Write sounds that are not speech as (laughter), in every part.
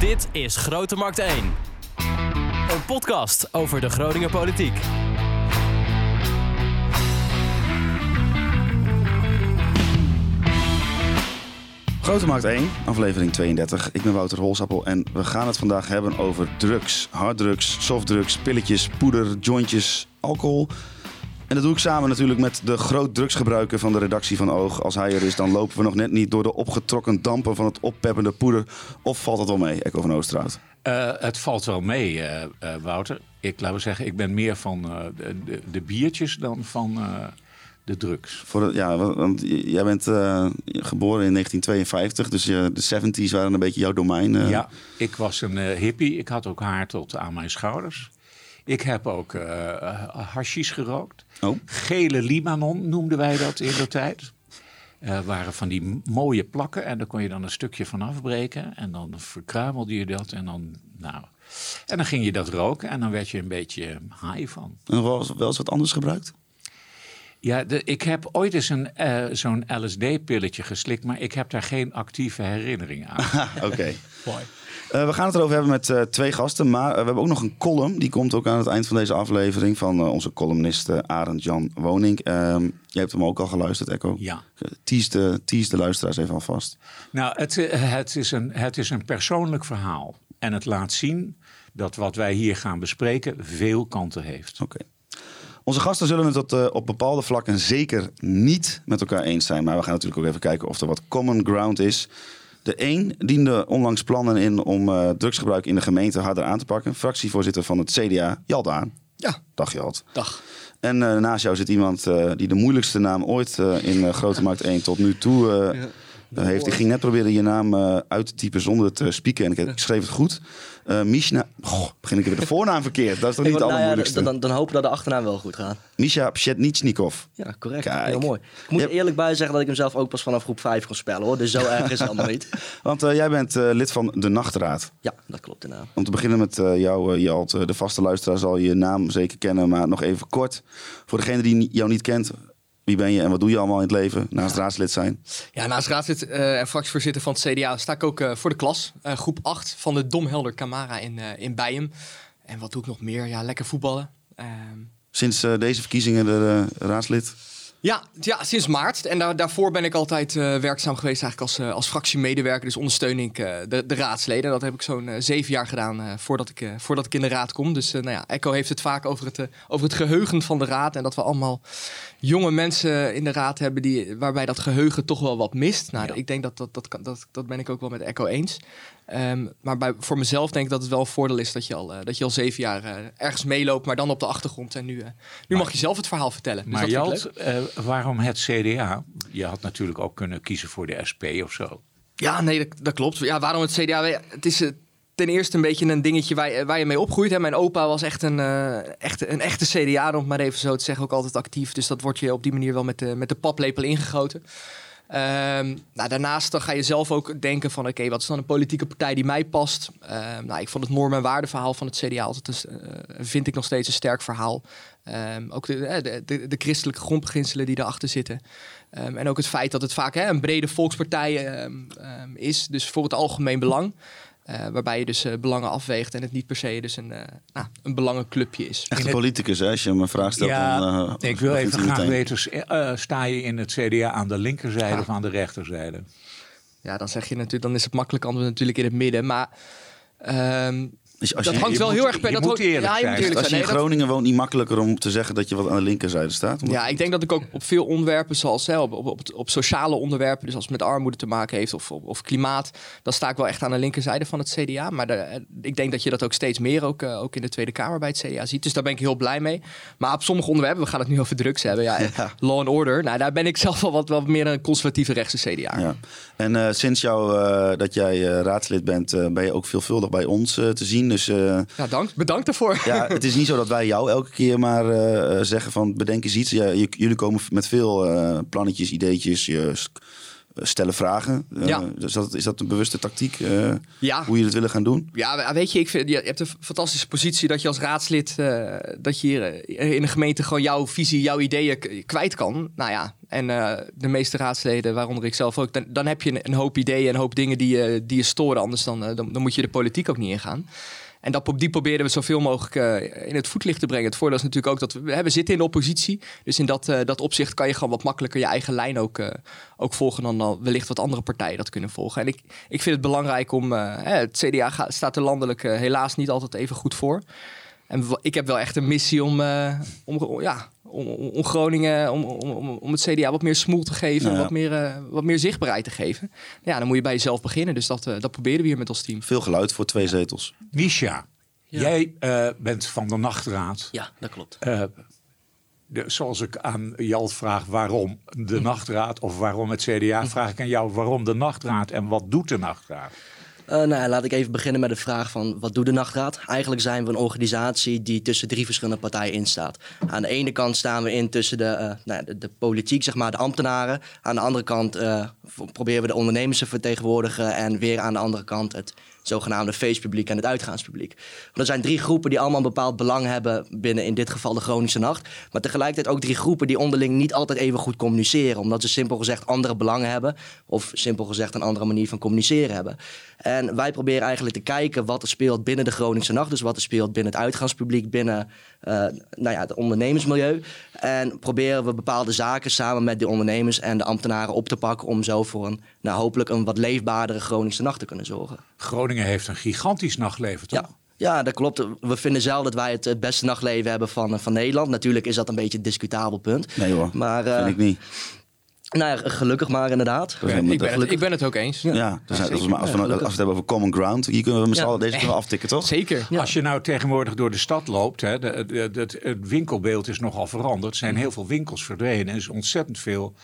Dit is Grote Markt 1. Een podcast over de Groninger politiek. Grote Markt 1, aflevering 32. Ik ben Wouter Holsappel en we gaan het vandaag hebben over drugs. Harddrugs, softdrugs, pilletjes, poeder, jointjes, alcohol. En dat doe ik samen natuurlijk met de groot drugsgebruiker van de redactie van Oog. Als hij er is, dan lopen we nog net niet door de opgetrokken dampen van het oppeppende poeder. Of valt het wel mee, Echo van Oosterhout? Uh, het valt wel mee, uh, uh, Wouter. Ik laat zeggen, ik ben meer van de, de, de, biertjes dan van de drugs. Voor de, ja, want jij bent geboren in 1952, dus de 70s waren een beetje jouw domein. Ja, ik was een hippie. Ik had ook haar tot aan mijn schouders. Ik heb ook hashish gerookt. Oh. Gele Libanon noemden wij dat in de tijd. Uh, waren van die mooie plakken en daar kon je dan een stukje van afbreken. En dan verkruimelde je dat en dan, nou... En dan ging je dat roken en dan werd je een beetje high van. En wel, wel eens wat anders gebruikt? Ja, de, ik heb ooit eens een, uh, zo'n LSD-pilletje geslikt, maar ik heb daar geen actieve herinnering aan. (laughs) Oké. Mooi. Uh, we gaan het erover hebben met uh, twee gasten. Maar uh, we hebben ook nog een column. Die komt ook aan het eind van deze aflevering. Van onze columnist Arend Jan Woning. Ehm, jij hebt hem ook al geluisterd, Echo. Ja. Tease de, tease de luisteraars even alvast. Nou, het, het, is een, het is een persoonlijk verhaal. En het laat zien dat wat wij hier gaan bespreken veel kanten heeft. Oké. Onze gasten zullen het tot, uh, op bepaalde vlakken zeker niet met elkaar eens zijn. Maar we gaan natuurlijk ook even kijken of er wat common ground is. De een diende onlangs plannen in om uh, drugsgebruik in de gemeente harder aan te pakken. Fractievoorzitter van het CDA, Jald Aan. Ja. Dag Jald. Dag. En uh, naast jou zit iemand uh, die de moeilijkste naam ooit in Grote Markt 1 tot nu toe ja. Heeft. Ik ging net proberen je naam uit te typen zonder te spieken en ik, ik schreef het goed. Uh, Mishna, oh, begin ik weer de voornaam verkeerd. Dat is toch niet het nou allermoeilijkste? Ja, dan, dan hopen dat de achternaam wel goed gaat. Misha Pshetnichnikov. Ja, correct. Kijk. Heel mooi. Ik moet er eerlijk bij zeggen dat ik hem zelf ook pas vanaf groep 5 kon spellen hoor. Dus zo erg is het allemaal niet. (laughs) Want uh, jij bent uh, lid van de Nachtraad. Ja, dat klopt inderdaad. Om te beginnen met jou, Jalt. de vaste luisteraar zal je naam zeker kennen. Maar nog even kort. Voor degene die jou niet kent. Wie ben je en wat doe je allemaal in het leven naast raadslid zijn? Ja, naast raadslid uh, en fractievoorzitter van het CDA sta ik ook uh, voor de klas. Uh, groep 8 van de Domhelder Camara in, in Bijen. En wat doe ik nog meer? Ja, lekker voetballen. Ehm, Sinds deze verkiezingen de raadslid? Ja, ja, sinds maart. En daar, daarvoor ben ik altijd uh, werkzaam geweest eigenlijk als, uh, als fractiemedewerker. Dus ondersteun ik uh, de, de raadsleden. Dat heb ik zo'n zeven jaar gedaan voordat, ik, voordat ik in de raad kom. Dus nou ja, Echo heeft het vaak over het, over het geheugen van de raad. En dat we allemaal jonge mensen in de raad hebben die, waarbij dat geheugen toch wel wat mist. Nou, ja. ik denk dat dat, dat, dat, dat ben ik ook wel met Echo eens. Um, maar bij, voor mezelf denk ik dat het wel een voordeel is dat je al, uh, dat je al zeven jaar uh, ergens meeloopt, maar dan op de achtergrond. En nu, uh, nu maar, mag je zelf het verhaal vertellen. Dus maar Jalt, waarom het CDA? Je had natuurlijk ook kunnen kiezen voor de SP of zo. Ja, nee, dat, dat klopt. Ja, waarom het CDA? Het is ten eerste een beetje een dingetje waar, waar je mee opgroeit. Hè. Mijn opa was echt een, echt, een echte CDA, om maar even zo te zeggen, ook altijd actief. Dus dat wordt je op die manier wel met de, met de paplepel ingegoten. Um, nou, daarnaast dan ga je zelf ook denken van... oké, wat is dan een politieke partij die mij past? Um, nou, ik vond het norm- en waardeverhaal van het CDA altijd... Uh, vind ik nog steeds een sterk verhaal. Um, ook de, de, de, de, christelijke grondbeginselen die erachter zitten. en ook het feit dat het vaak hè, een brede volkspartij is. Dus voor het algemeen belang. Uh, waarbij je dus uh, belangen afweegt en het niet per se dus een, uh, nou, een belangenclubje is. Echt een politicus, hè? Als je me een vraag stelt. Ja, dan, ik wil even graag meteen. weten, sta je in het CDA aan de linkerzijde ja. of aan de rechterzijde? Ja, dan zeg je natuurlijk, dan is het makkelijk antwoord natuurlijk in het midden. Maar um, dus dat hangt wel moet, heel erg. Je dat moet eerlijk ja, je zijn. moet eerlijk Als je in. Nee, Groningen woont, niet makkelijker om te zeggen dat je wat aan de linkerzijde staat. Ja, ik denk dat ik ook op veel onderwerpen, zoals hè, op, op, op, op, sociale onderwerpen, dus als het met armoede te maken heeft of, of, of, klimaat, dan sta ik wel echt aan de linkerzijde van het CDA. Maar de, ik denk dat je dat ook steeds meer ook, uh, ook in de Tweede Kamer bij het CDA ziet. Dus daar ben ik heel blij mee. Maar op sommige onderwerpen, we gaan het nu over drugs hebben, ja, (laughs) ja. law and order, nou, daar ben ik (laughs) zelf wel wat, wat meer een conservatieve rechtse CDA. Ja. En uh, sinds jou, uh, dat jij raadslid bent, ben je ook veelvuldig bij ons te zien. Dus, ja, dank, bedankt daarvoor. Ja, (laughs) het is niet zo dat wij jou elke keer maar uh, zeggen van bedenk eens iets. Ja, jullie komen met veel uh, plannetjes, ideetjes. Je stellen vragen. Eh, Ja. is, dat, is dat een bewuste tactiek? eh, Ja. Hoe je het willen gaan doen? Ja, weet je, ik vind, je hebt een fantastische positie dat je als raadslid, eh, dat je hier eh, in de gemeente gewoon jouw visie, jouw ideeën kwijt kan. Nou ja, en eh, de meeste raadsleden, waaronder ik zelf ook, dan, dan heb je een, een hoop ideeën en een hoop dingen die, je die je storen. Anders dan, eh, dan, dan moet je de politiek ook niet ingaan. En dat, die proberen we zoveel mogelijk eh, in het voetlicht te brengen. Het voordeel is natuurlijk ook dat we, we zitten in de oppositie. Dus in dat, eh, dat opzicht kan je gewoon wat makkelijker je eigen lijn ook, eh, ook volgen dan, wellicht wat andere partijen dat kunnen volgen. En ik, ik vind het belangrijk om. het CDA staat er landelijk helaas niet altijd even goed voor. En ik heb wel echt een missie om, om, ja, om, om om Groningen, om, om, om- om het CDA wat meer smoel te geven, Nou ja. wat, meer, eh, wat meer zichtbaarheid te geven. Ja, dan moet je bij jezelf beginnen. Dus dat, eh, dat proberen we hier met ons team. Veel geluid voor twee zetels. Misha, jij eh, bent van de nachtraad. Ja, dat klopt. Eh, de, zoals ik aan Jalt vraag waarom de nachtraad of waarom het CDA, vraag ik aan jou waarom de nachtraad en wat doet de nachtraad? Eh, nou, laat ik even beginnen met de vraag van wat doet de Nachtraad? Eigenlijk zijn we een organisatie die tussen drie verschillende partijen instaat. Aan de ene kant staan we in tussen de, eh, nou, de, de politiek, zeg maar, de ambtenaren. Aan de andere kant eh, proberen we de ondernemers te vertegenwoordigen. En weer aan de andere kant het zogenaamde feestpubliek en het uitgaanspubliek. Want er zijn drie groepen die allemaal een bepaald belang hebben binnen in dit geval de Groningse Nacht. Maar tegelijkertijd ook drie groepen die onderling niet altijd even goed communiceren. Omdat ze simpel gezegd andere belangen hebben. Of simpel gezegd een andere manier van communiceren hebben. En wij proberen eigenlijk te kijken wat er speelt binnen de Groningse Nacht. Dus wat er speelt binnen het uitgaanspubliek, binnen nou ja, het ondernemersmilieu. En proberen we bepaalde zaken samen met de ondernemers en de ambtenaren op te pakken. Om zo voor een, nou, hopelijk een wat leefbaardere Groningse Nacht te kunnen zorgen. Groningen heeft een gigantisch nachtleven, toch? Ja. Ja, dat klopt. We vinden zelf dat wij het, het beste nachtleven hebben van, van Nederland. Natuurlijk is dat een beetje een discutabel punt. Nee hoor, Maar eh, vind ik niet. Nou ja, gelukkig maar inderdaad. Ik ben, het, ik ben het ook eens. Ja, dus als, we, als, we, als we het hebben over common ground, hier kunnen we met z'n allen deze kunnen we aftikken, toch? Zeker. Als je nou tegenwoordig door de stad loopt, hè, de, de- de- het winkelbeeld is nogal veranderd. Er zijn heel veel winkels verdwenen. Er is ontzettend veel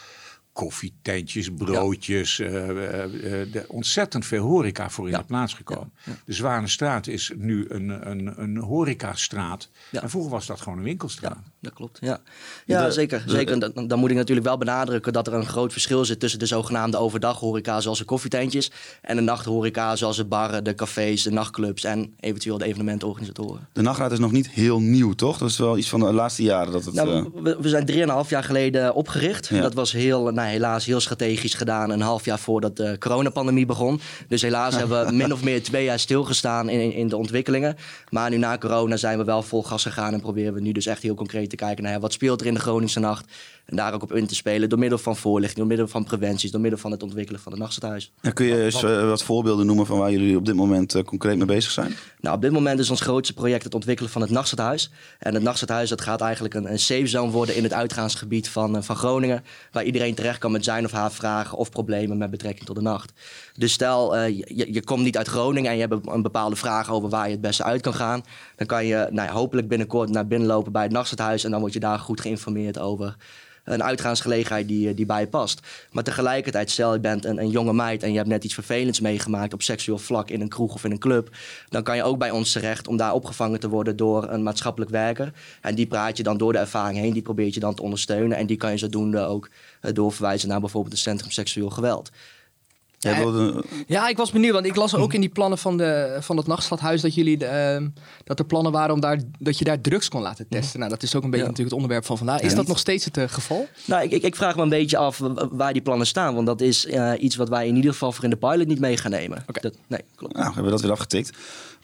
koffietentjes, broodjes, eh, eh, eh, de, ontzettend veel horeca voor in Ja. de plaats gekomen. De Zwanenstraat is nu een, een, een horecastraat. Ja. En vroeger was dat gewoon een winkelstraat. Dat klopt. Ja, ja De- zeker. de- zeker. Dan, dan moet ik natuurlijk wel benadrukken dat er een groot verschil zit tussen de zogenaamde overdaghoreca, zoals de koffietentjes, en de nachthoreca, zoals de barren, de cafés, de nachtclubs en eventueel de evenementenorganisatoren. De nachtraad is nog niet heel nieuw, toch? Dat is wel iets van de laatste jaren dat het... Nou, eh, we, we zijn drieënhalf jaar geleden opgericht. Ja. Dat was heel, nou, helaas heel strategisch gedaan. Een half jaar voordat de coronapandemie begon. Dus helaas (laughs) hebben we min of meer twee jaar stilgestaan in, in, in de ontwikkelingen. Maar nu na corona zijn we wel vol gas gegaan. En proberen we nu dus echt heel concreet te kijken naar ja, wat speelt er in de Groningse nacht. En daar ook op in te spelen. Door middel van voorlichting, door middel van preventies, door middel van het ontwikkelen van het nachtstadhuis. ja, kun je eens eh, wat voorbeelden noemen van waar jullie op dit moment eh, concreet mee bezig zijn? Nou, op dit moment is ons grootste project het ontwikkelen van het nachtstadhuis. En het nachtstadhuis dat gaat eigenlijk een, een safe zone worden in het uitgaansgebied van, eh, van Groningen. Waar iedereen terecht kan met zijn of haar vragen of problemen met betrekking tot de nacht. Dus stel, je, je komt niet uit Groningen en je hebt een bepaalde vraag over waar je het beste uit kan gaan. Dan kan je nou hopelijk binnenkort naar binnen lopen bij het nachtstadhuis. En dan word je daar goed geïnformeerd over een uitgaansgelegenheid die, die bij past. Maar tegelijkertijd, stel je bent een, een jonge meid en je hebt net iets vervelends meegemaakt op seksueel vlak in een kroeg of in een club. Dan kan je ook bij ons terecht om daar opgevangen te worden door een maatschappelijk werker. En die praat je dan door de ervaring heen, die probeert je dan te ondersteunen. En die kan je zodoende ook eh, doorverwijzen naar bijvoorbeeld het Centrum Seksueel Geweld. Jij Ja, wilde, Ja, ik was benieuwd, want ik las ook in die plannen van, de, van het nachtstadhuis dat jullie ehm, dat er plannen waren om daar dat je daar drugs kon laten testen. Nou, dat is ook een beetje Ja. natuurlijk het onderwerp van vandaag. Is Ja, dat nog steeds het eh, geval? Nou, ik, ik, ik vraag me een beetje af waar die plannen staan. Want dat is eh, iets wat wij in ieder geval voor in de pilot niet mee gaan nemen. Oké. Dat, nee, klopt. nou, hebben we dat weer afgetikt.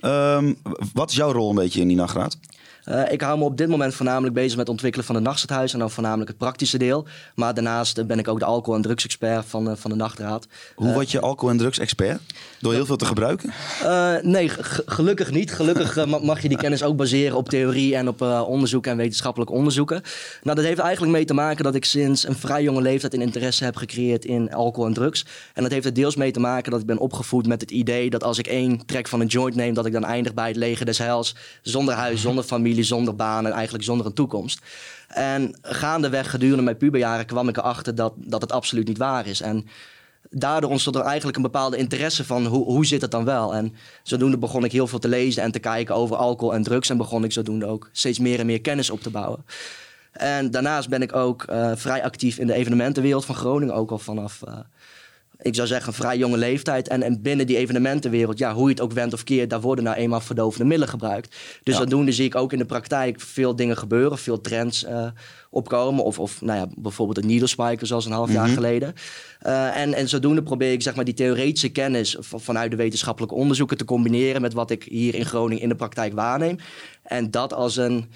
Ehm, wat is jouw rol een beetje in die nachtraad? Eh, ik hou me op dit moment voornamelijk bezig met het ontwikkelen van het nachtstadhuis en dan voornamelijk het praktische deel. Maar daarnaast eh, ben ik ook de alcohol- en drugsexpert van, eh, van de nachtraad. Hoe word je alcohol- en drugsexpert? Door heel veel te gebruiken? Eh, nee, ge- gelukkig niet. Gelukkig eh, ma- mag je die kennis ook baseren op theorie en op eh, onderzoek en wetenschappelijk onderzoeken. Nou, dat heeft eigenlijk mee te maken dat ik sinds een vrij jonge leeftijd een interesse heb gecreëerd in alcohol en drugs. En dat heeft er deels mee te maken dat ik ben opgevoed met het idee dat als ik één trek van een joint neem, dat ik dan eindig bij het leger des heils. Zonder huis, zonder familie, zonder baan en eigenlijk zonder een toekomst. En gaandeweg gedurende mijn puberjaren kwam ik erachter dat, dat het absoluut niet waar is. En daardoor ontstond er eigenlijk een bepaalde interesse van hoe, hoe zit het dan wel. En zodoende begon ik heel veel te lezen en te kijken over alcohol en drugs. En begon ik zodoende ook steeds meer en meer kennis op te bouwen. En daarnaast ben ik ook eh, vrij actief in de evenementenwereld van Groningen. Ook al vanaf, eh, ik zou zeggen, een vrij jonge leeftijd. En, en binnen die evenementenwereld, ja, hoe je het ook went of keert, daar worden nou eenmaal verdovende middelen gebruikt. Dus Ja. zodoende zie ik ook in de praktijk veel dingen gebeuren, veel trends eh, opkomen. Of, of nou ja, bijvoorbeeld de needle spiker zoals een half jaar geleden. Eh, en, en zodoende probeer ik zeg maar, die theoretische kennis van- vanuit de wetenschappelijke onderzoeken te combineren met wat ik hier in Groningen in de praktijk waarneem. En dat als een,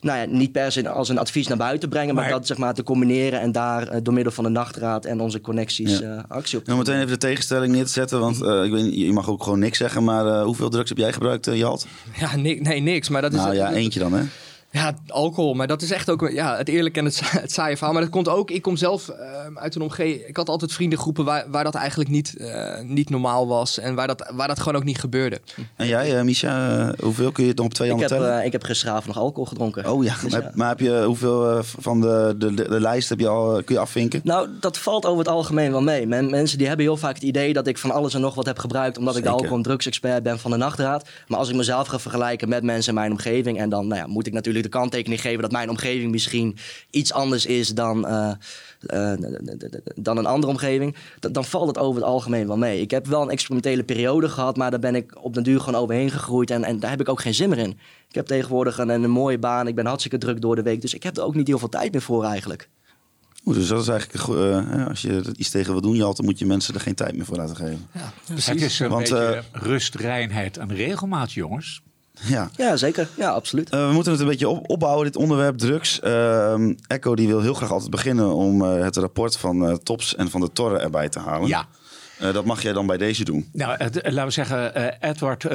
nou ja, niet per se als een advies naar buiten brengen, maar, Maar- dat zeg maar te combineren en daar eh, door middel van de nachtraad en onze connecties Ja. eh, actie op te Om meteen even de tegenstelling neer te zetten, want eh, ik weet, je mag ook gewoon niks zeggen, maar eh, hoeveel drugs heb jij gebruikt, Jalt? Ja, ni- nee, niks. Maar dat is Nou ja, eentje dan, hè? Ja, alcohol. Maar dat is echt ook ja, het eerlijke en het, sa- het saaie verhaal. Maar dat komt ook... Ik kom zelf eh, uit een omgeving... Ik had altijd vriendengroepen waar, waar dat eigenlijk niet, eh, niet normaal was. En waar dat, waar dat gewoon ook niet gebeurde. En jij, eh Misha, eh, hoeveel kun je het nog op twee Ik handen heb, tellen? eh, ik heb gisteravond nog alcohol gedronken. oh ja, Dus maar, ja. maar heb je hoeveel van de, de, de, de lijst heb je al, kun je afvinken? Nou, dat valt over het algemeen wel mee. Men- mensen die hebben heel vaak het idee dat ik van alles en nog wat heb gebruikt... omdat ik de alcohol- en drugsexpert ben van de nachtraad. Maar als ik mezelf ga vergelijken met mensen in mijn omgeving... en dan nou ja, moet ik natuurlijk de kanttekening geven... dat mijn omgeving misschien iets anders is dan, eh, eh, dan een andere omgeving... dan- dan valt het over het algemeen wel mee. Ik heb wel een experimentele periode gehad... maar daar ben ik op den duur gewoon overheen gegroeid... en, en daar heb ik ook geen zin meer in. Ik heb tegenwoordig een, een mooie baan, ik ben hartstikke druk door de week... dus ik heb er ook niet heel veel tijd meer voor eigenlijk. Dus dat is eigenlijk, eh, hè, als je er iets tegen wil doen, Jalt, dan moet je mensen er geen tijd meer voor laten geven. Ja, Het is een Want, beetje rust, reinheid en regelmaat, jongens. Ja. Ja, zeker. Ja, absoluut. Eh, we moeten het een beetje op- opbouwen, dit onderwerp drugs. Ehm, Echo die wil heel graag altijd beginnen om eh, het rapport van eh, Tops en van de Torre erbij te halen. Ja. Eh, dat mag jij dan bij deze doen. Nou, het- laten we zeggen, eh, Edward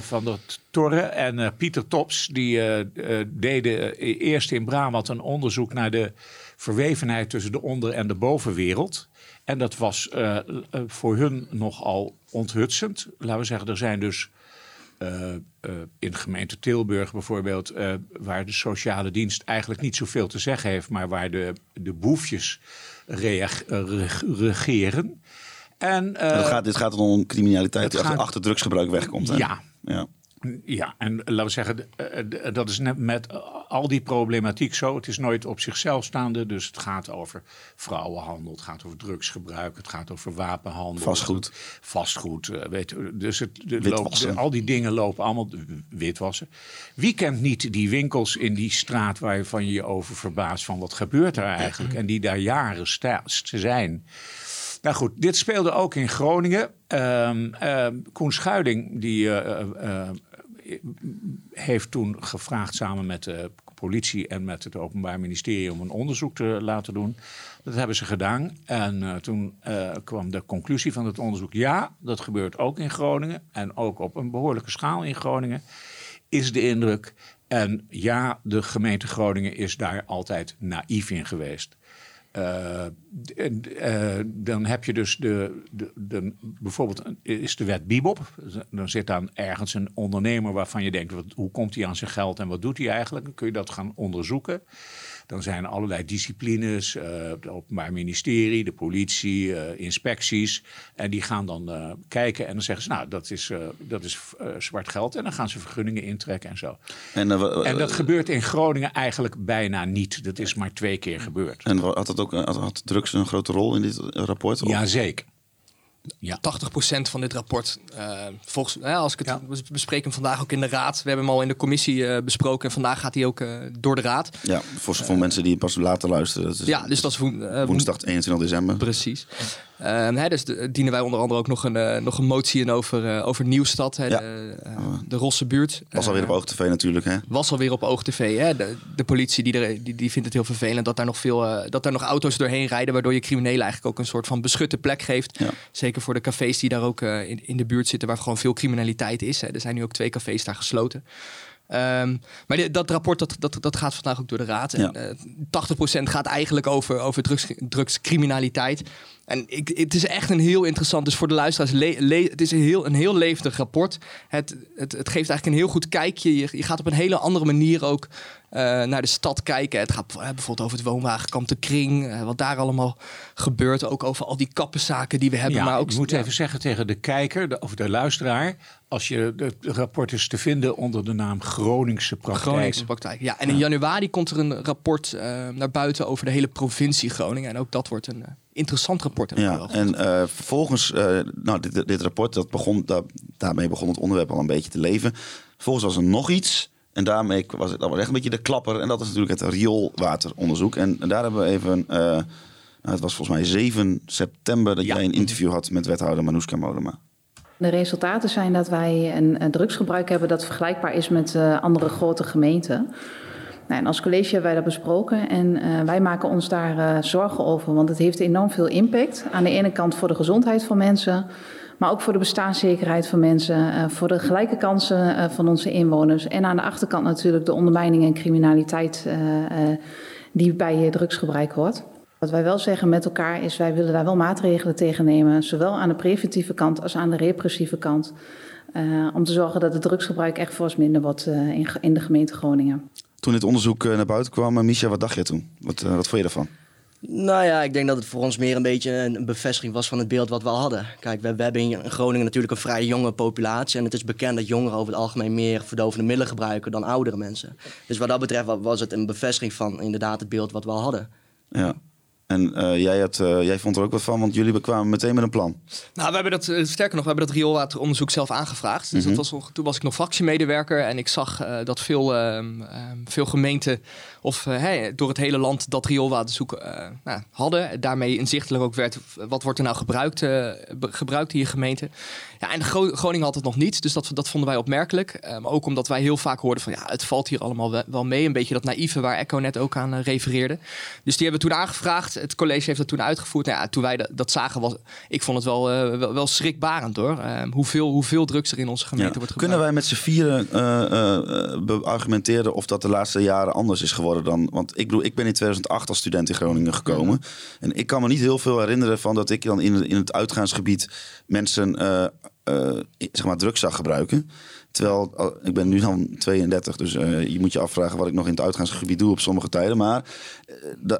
van der Torre en eh, Pieter Tops... die eh, eh, deden eerst in Brabant een onderzoek naar de verwevenheid... tussen de onder- en de bovenwereld. En dat was voor hun nogal onthutsend. Laten we zeggen, er zijn dus... eh, eh, in de gemeente Tilburg bijvoorbeeld, eh, waar de sociale dienst eigenlijk niet zoveel te zeggen heeft, maar waar de, de boefjes reag- reg- regeren. En, gaat, dit gaat om criminaliteit die achter, drugsgebruik wegkomt. Hè? Ja. ja. Ja, en laten we zeggen, eh, eh, dat is net met al die problematiek zo. Het is nooit op zichzelf staande. Dus het gaat over vrouwenhandel, het gaat over drugsgebruik, het gaat over wapenhandel. Vastgoed. Vastgoed, eh, weet je. Dus het, loopt- al die dingen lopen allemaal witwassen. Wie kent niet die winkels in die straat waarvan je je over verbaast van wat gebeurt er eigenlijk? En die daar jaren zijn. Nou goed, dit speelde ook in Groningen. Ehm, Koen Schuiling die, eh, eh, eh, heeft toen gevraagd samen met de politie en met het Openbaar Ministerie om een onderzoek te laten doen. Dat hebben ze gedaan. En eh, toen eh, kwam de conclusie van het onderzoek: ja, dat gebeurt ook in Groningen. En ook op een behoorlijke schaal in Groningen, is de indruk. En ja, de gemeente Groningen is daar altijd naïef in geweest. Eh, eh, dan heb je dus de, de, de, bijvoorbeeld is de wet Bibop. Dan zit dan ergens een ondernemer waarvan je denkt, wat, hoe komt hij aan zijn geld en wat doet hij eigenlijk? Dan kun je dat gaan onderzoeken. Dan zijn er allerlei disciplines, eh, het Openbaar Ministerie, de politie, eh, inspecties. En die gaan dan eh, kijken en dan zeggen ze, nou, dat is, dat is zwart geld. En dan gaan ze vergunningen intrekken en zo. En, En dat gebeurt in Groningen eigenlijk bijna niet. Dat is maar twee keer gebeurd. en had, dat ook, had, had drugs een grote rol in dit rapport? Jazeker. Ja. 80% van dit rapport, eh, volgens, als ik het we bespreek hem vandaag ook in de raad. We hebben hem al in de commissie eh, besproken en vandaag gaat hij ook eh, door de raad. Ja, voor, voor mensen die pas later luisteren. Dat is Ja, dus dat is woen- woensdag 21 december. Precies. Ehm, hè, dus de- dienen wij onder andere ook nog een, eh, nog een motie in over, eh, over Nieuwstad, hè, Ja. de, eh, de Rosse buurt. Was alweer op OogTV natuurlijk, hè? was alweer op OogTV. Hè? De, de politie die, er, die, die vindt het heel vervelend dat daar nog veel dat daar nog auto's doorheen rijden, waardoor je criminelen eigenlijk ook een soort van beschutte plek geeft. Ja. Zeker voor de cafés die daar ook in, in de buurt zitten, waar gewoon veel criminaliteit is. Hè? Er zijn nu ook twee cafés daar gesloten. Ehm, maar dit- dat rapport dat, dat, dat gaat vandaag ook door de raad. En, Ja. eh, 80% gaat eigenlijk over, over drugs, drugscriminaliteit. En ik, het is echt een heel interessant. Dus voor de luisteraars, le, le- het is een heel, een heel levendig rapport. Het, het, het geeft eigenlijk een heel goed kijkje. Je, je gaat op een hele andere manier ook eh, naar de stad kijken. Het gaat eh, bijvoorbeeld over het woonwagenkamp De Kring. eh, wat daar allemaal gebeurt. Ook over al die kappenzaken die we hebben. Ja, maar ook, ik moet ja. even zeggen tegen de kijker de, of de luisteraar. Als je het rapport is te vinden onder de naam Groningse praktijk. Groningse praktijk. Ja, en in januari komt er een rapport naar buiten over de hele provincie Groningen. En ook dat wordt een interessant rapport. Ja, en eh, vervolgens, eh, nou, dit, dit rapport, dat begon, da- daarmee begon het onderwerp al een beetje te leven. Vervolgens was er nog iets. En daarmee was het dat was echt een beetje de klapper. En dat is natuurlijk het rioolwateronderzoek. En, en daar hebben we even, eh, nou, het was volgens mij 7 september dat Ja. jij een interview had met wethouder Manouska Modema. De resultaten zijn dat wij een, een drugsgebruik hebben dat vergelijkbaar is met eh, andere grote gemeenten. Nou, als college hebben wij dat besproken en eh, wij maken ons daar eh, zorgen over, want het heeft enorm veel impact. Aan de ene kant voor de gezondheid van mensen, maar ook voor de bestaanszekerheid van mensen, eh, voor de gelijke kansen van onze inwoners. En aan de achterkant natuurlijk de ondermijning en criminaliteit die bij drugsgebruik hoort. Wat wij wel zeggen met elkaar is, wij willen daar wel maatregelen tegen nemen, zowel aan de preventieve kant als aan de repressieve kant. om te zorgen dat het drugsgebruik echt fors minder wordt in, in de gemeente Groningen. Toen dit onderzoek eh, naar buiten kwam, Misha, wat dacht jij toen? Wat, eh, wat vond je ervan? Nou ja, ik denk dat het voor ons meer een beetje een bevestiging was van het beeld wat we al hadden. Kijk, we, we hebben in Groningen natuurlijk een vrij jonge populatie. En het is bekend dat jongeren over het algemeen meer verdovende middelen gebruiken dan oudere mensen. Dus wat dat betreft wa- was het een bevestiging van inderdaad het beeld wat we al hadden. Ja. En eh, jij, had, eh, jij vond er ook wat van, want jullie kwamen meteen met een plan. Nou, we hebben dat, eh, sterker nog, we hebben dat rioolwateronderzoek zelf aangevraagd. Dus dat was, nog- toen was ik nog fractiemedewerker en ik zag dat veel, ehm, ehm, veel gemeenten of hey, door het hele land dat rioolwaterzoek nou, hadden. Daarmee inzichtelijk ook werd, wat wordt er nou gebruikt, gebruikt in je gemeente. Ja, en Gro- Groningen had het nog niet, dus dat, dat vonden wij opmerkelijk. Eh, ook omdat wij heel vaak hoorden van, ja, het valt hier allemaal we- wel mee. Een beetje dat naïeve waar Echo net ook aan eh, refereerde. Dus die hebben we toen aangevraagd. Het college heeft dat toen uitgevoerd. Nou ja, toen wij dat, dat zagen, was, ik vond het wel, eh, wel, wel schrikbarend hoor. Eh, hoeveel, hoeveel drugs er in onze gemeente Ja. wordt gebruikt. Kunnen wij met z'n vieren eh, beargumenteren of dat de laatste jaren anders is geworden dan? Want ik bedoel, ik ben in 2008 als student in Groningen gekomen. En ik kan me niet heel veel herinneren van dat ik dan in, in het uitgaansgebied mensen eh, zeg maar drugs zag gebruiken. Terwijl, eh, ik ben nu dan 32, dus eh, je moet je afvragen wat ik nog in het uitgaansgebied doe op sommige tijden. Maar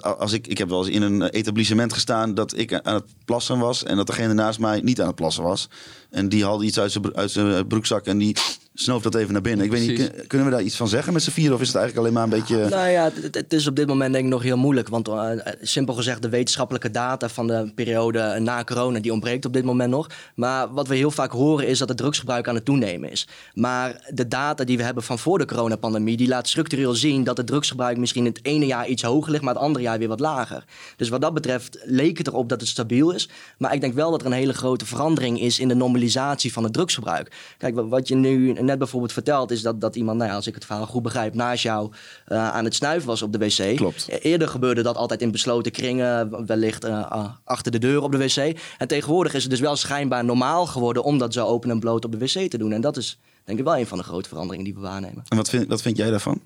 als ik, ik heb wel eens in een etablissement gestaan dat ik aan het plassen was en dat degene naast mij niet aan het plassen was. En die haalde iets uit zijn broekzak en die snoof dat even naar binnen. Ik weet niet, kunnen we daar iets van zeggen met z'n vier of is het eigenlijk alleen maar een beetje... Nou ja, het, het is op dit moment denk ik nog heel moeilijk. Want eh, simpel gezegd, de wetenschappelijke data van de periode na corona, die ontbreekt op dit moment nog. Maar wat we heel vaak horen is dat het drugsgebruik aan het toenemen is. Maar de data die we hebben van voor de coronapandemie, die laat structureel zien dat het drugsgebruik misschien het ene jaar iets hoger ligt, maar het andere jaar weer wat lager. Dus wat dat betreft leek het erop dat het stabiel is. Maar ik denk wel dat er een hele grote verandering is in de normalisatie van het drugsgebruik. Kijk, wa- wat je nu net bijvoorbeeld vertelt, is dat, dat iemand, nou ja, als ik het verhaal goed begrijp, naast jou eh, aan het snuiven was op de wc. Klopt. E- Eerder gebeurde dat altijd in besloten kringen, wellicht eh, achter de deur op de wc. En tegenwoordig is het dus wel schijnbaar normaal geworden om dat zo open en bloot op de wc te doen. En dat is denk ik wel een van de grote veranderingen die we waarnemen. En wat vind, wat vind jij daarvan?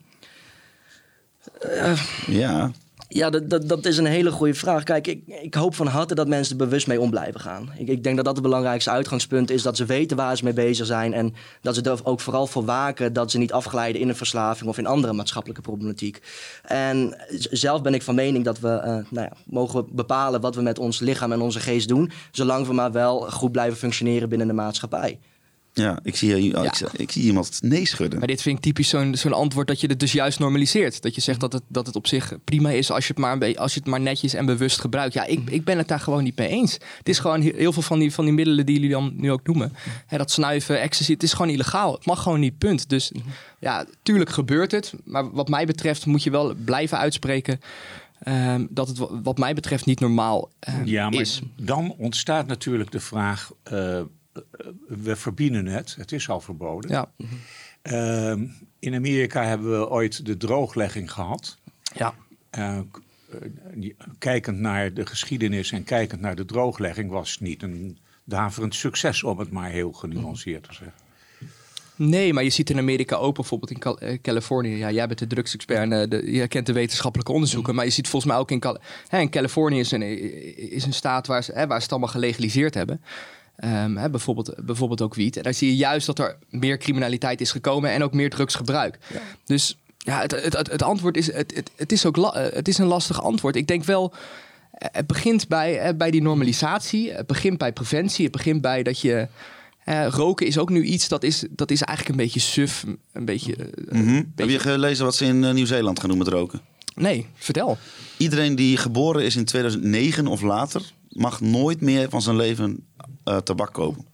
ja, Ja, dat, dat, dat is een hele goede vraag. Kijk, ik, ik hoop van harte dat mensen er bewust mee om blijven gaan. Ik, ik denk dat dat het belangrijkste uitgangspunt is. Dat ze weten waar ze mee bezig zijn. En dat ze er ook vooral voor waken dat ze niet afglijden in een verslaving of in andere maatschappelijke problematiek. En zelf ben ik van mening dat we eh, nou ja, mogen bepalen wat we met ons lichaam en onze geest doen. Zolang we maar wel goed blijven functioneren binnen de maatschappij. Ja ik, zie, hier- oh, ik, zie- ik zie iemand nee schudden. Maar dit vind ik typisch zo'n zo'n antwoord dat je het dus juist normaliseert. Dat je zegt dat het, dat het op zich prima is als je het maar, een beetje- als je het maar netjes en bewust gebruikt. Ja, ik, ik ben het daar gewoon niet mee eens. Het is gewoon he- heel veel van die, van die middelen die jullie dan nu ook noemen. Hè, dat snuiven, ecstasy, het is gewoon illegaal. Het mag gewoon niet, punt. Dus ja, tuurlijk gebeurt het. Maar wat mij betreft moet je wel blijven uitspreken... ehm, dat het wa- wat mij betreft niet normaal ehm, Ja, maar is. dan ontstaat natuurlijk de vraag: eh, we verbieden het, het is al verboden. Ja, Ehm, in Amerika hebben we ooit de drooglegging gehad. ja. Eh, eh, kijkend naar de geschiedenis en kijkend naar de drooglegging was het niet een daverend succes, om het maar heel genuanceerd te zeggen. Nee, maar je ziet in Amerika ook bijvoorbeeld in Cal- eh, Californië. Ja, jij bent de drugsexpert en eh, de, je kent de wetenschappelijke onderzoeken. Maar je ziet volgens mij ook in, Cal- hè, in Californië is een, is een staat waar ze, hè, waar ze het allemaal gelegaliseerd hebben. Ehm, hè, bijvoorbeeld, bijvoorbeeld ook wiet. En daar zie je juist dat er meer criminaliteit is gekomen en ook meer drugsgebruik. Dus ja, het, het, het, het antwoord is, het, het, is ook eh, het is een lastig antwoord. Ik denk wel, eh, het begint bij, eh, bij die normalisatie. Het begint bij preventie. Het begint bij dat je... roken is ook nu iets dat is, dat is eigenlijk een beetje suf. Een beetje... Mhm. Heb je gelezen wat ze in Nieuw-Zeeland gaan doen met roken? Nee, vertel. Iedereen die geboren is in 2009 of later, mag nooit meer van zijn leven eh, tabak kopen.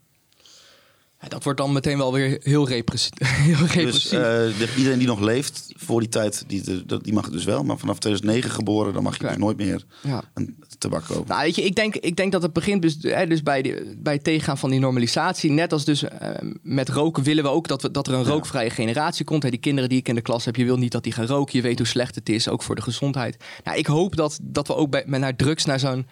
Ja, dat wordt dan meteen wel weer heel (laughs) Dus repressief. de- iedereen die nog leeft voor die tijd, die, die mag het dus wel. Maar vanaf 2009 geboren, dan mag je dus nooit meer ja. een tabak kopen. Nou, weet je, ik denk, ik denk dat het begint dus, hè, dus bij, de, bij het tegengaan van die normalisatie. Net als dus eh, met roken willen we ook dat, we, dat er een rookvrije generatie komt. Hè, die kinderen die ik in de klas heb, je wil niet dat die gaan roken. Je weet hoe slecht het is, ook voor de gezondheid. Nou, ik hoop dat, dat we ook bij, met naar drugs, naar zo'n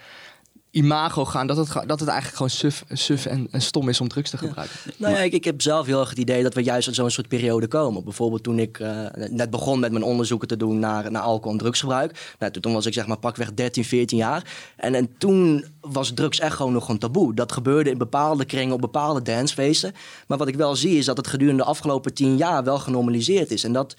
imago gaan. Dat het, dat het eigenlijk gewoon suf, suf en, en stom is om drugs te gebruiken. Nou ja, ik, ik heb zelf heel erg het idee dat we juist uit zo'n soort periode komen. Bijvoorbeeld toen ik eh, net begon met mijn onderzoeken te doen naar, naar alcohol en drugsgebruik. Nou, toen, toen was ik zeg maar pakweg 13, 14 jaar. En, en toen was drugs echt gewoon nog een taboe. Dat gebeurde in bepaalde kringen, op bepaalde dancefeesten. Maar wat ik wel zie is dat het gedurende de afgelopen 10 jaar wel genormaliseerd is. En dat,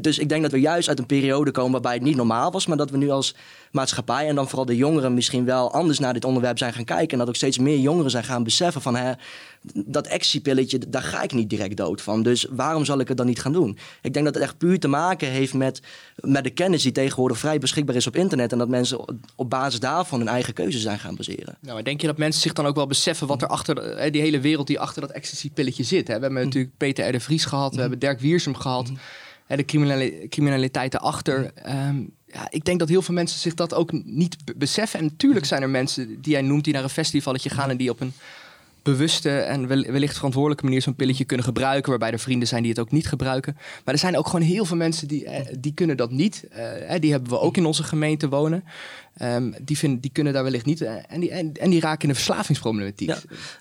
dus ik denk dat we juist uit een periode komen waarbij het niet normaal was. Maar dat we nu als maatschappij en dan vooral de jongeren misschien wel anders naar dit onderwerp zijn gaan kijken. En dat ook steeds meer jongeren zijn gaan beseffen van... Hè, dat ecstasy-pilletje, daar ga ik niet direct dood van. Dus waarom zal ik het dan niet gaan doen? Ik denk dat het echt puur te maken heeft met, met de kennis die tegenwoordig vrij beschikbaar is op internet. En dat mensen op- basis daarvan hun eigen keuze zijn gaan baseren. Nou, maar denk je dat mensen zich dan ook wel beseffen wat er achter de- hè, die hele wereld die achter dat ecstasy-pilletje zit? Hè? We hebben natuurlijk Peter R. de Vries gehad, we hebben Dirk Wiersum gehad, hè, de criminali- criminaliteit erachter. Ehm, ja, ik denk dat heel veel mensen zich dat ook niet be- beseffen. En natuurlijk zijn er mensen die jij noemt die naar een festivalletje gaan en die op een bewuste en wel- wellicht verantwoordelijke manier zo'n pilletje kunnen gebruiken, waarbij er vrienden zijn die het ook niet gebruiken. Maar er zijn ook gewoon heel veel mensen die, eh, die kunnen dat niet. Eh, hè, die hebben we ook in onze gemeente wonen. Ehm, die, vinden, die kunnen daar wellicht niet. eh, en, die, en, die raken in de verslavingsproblematiek.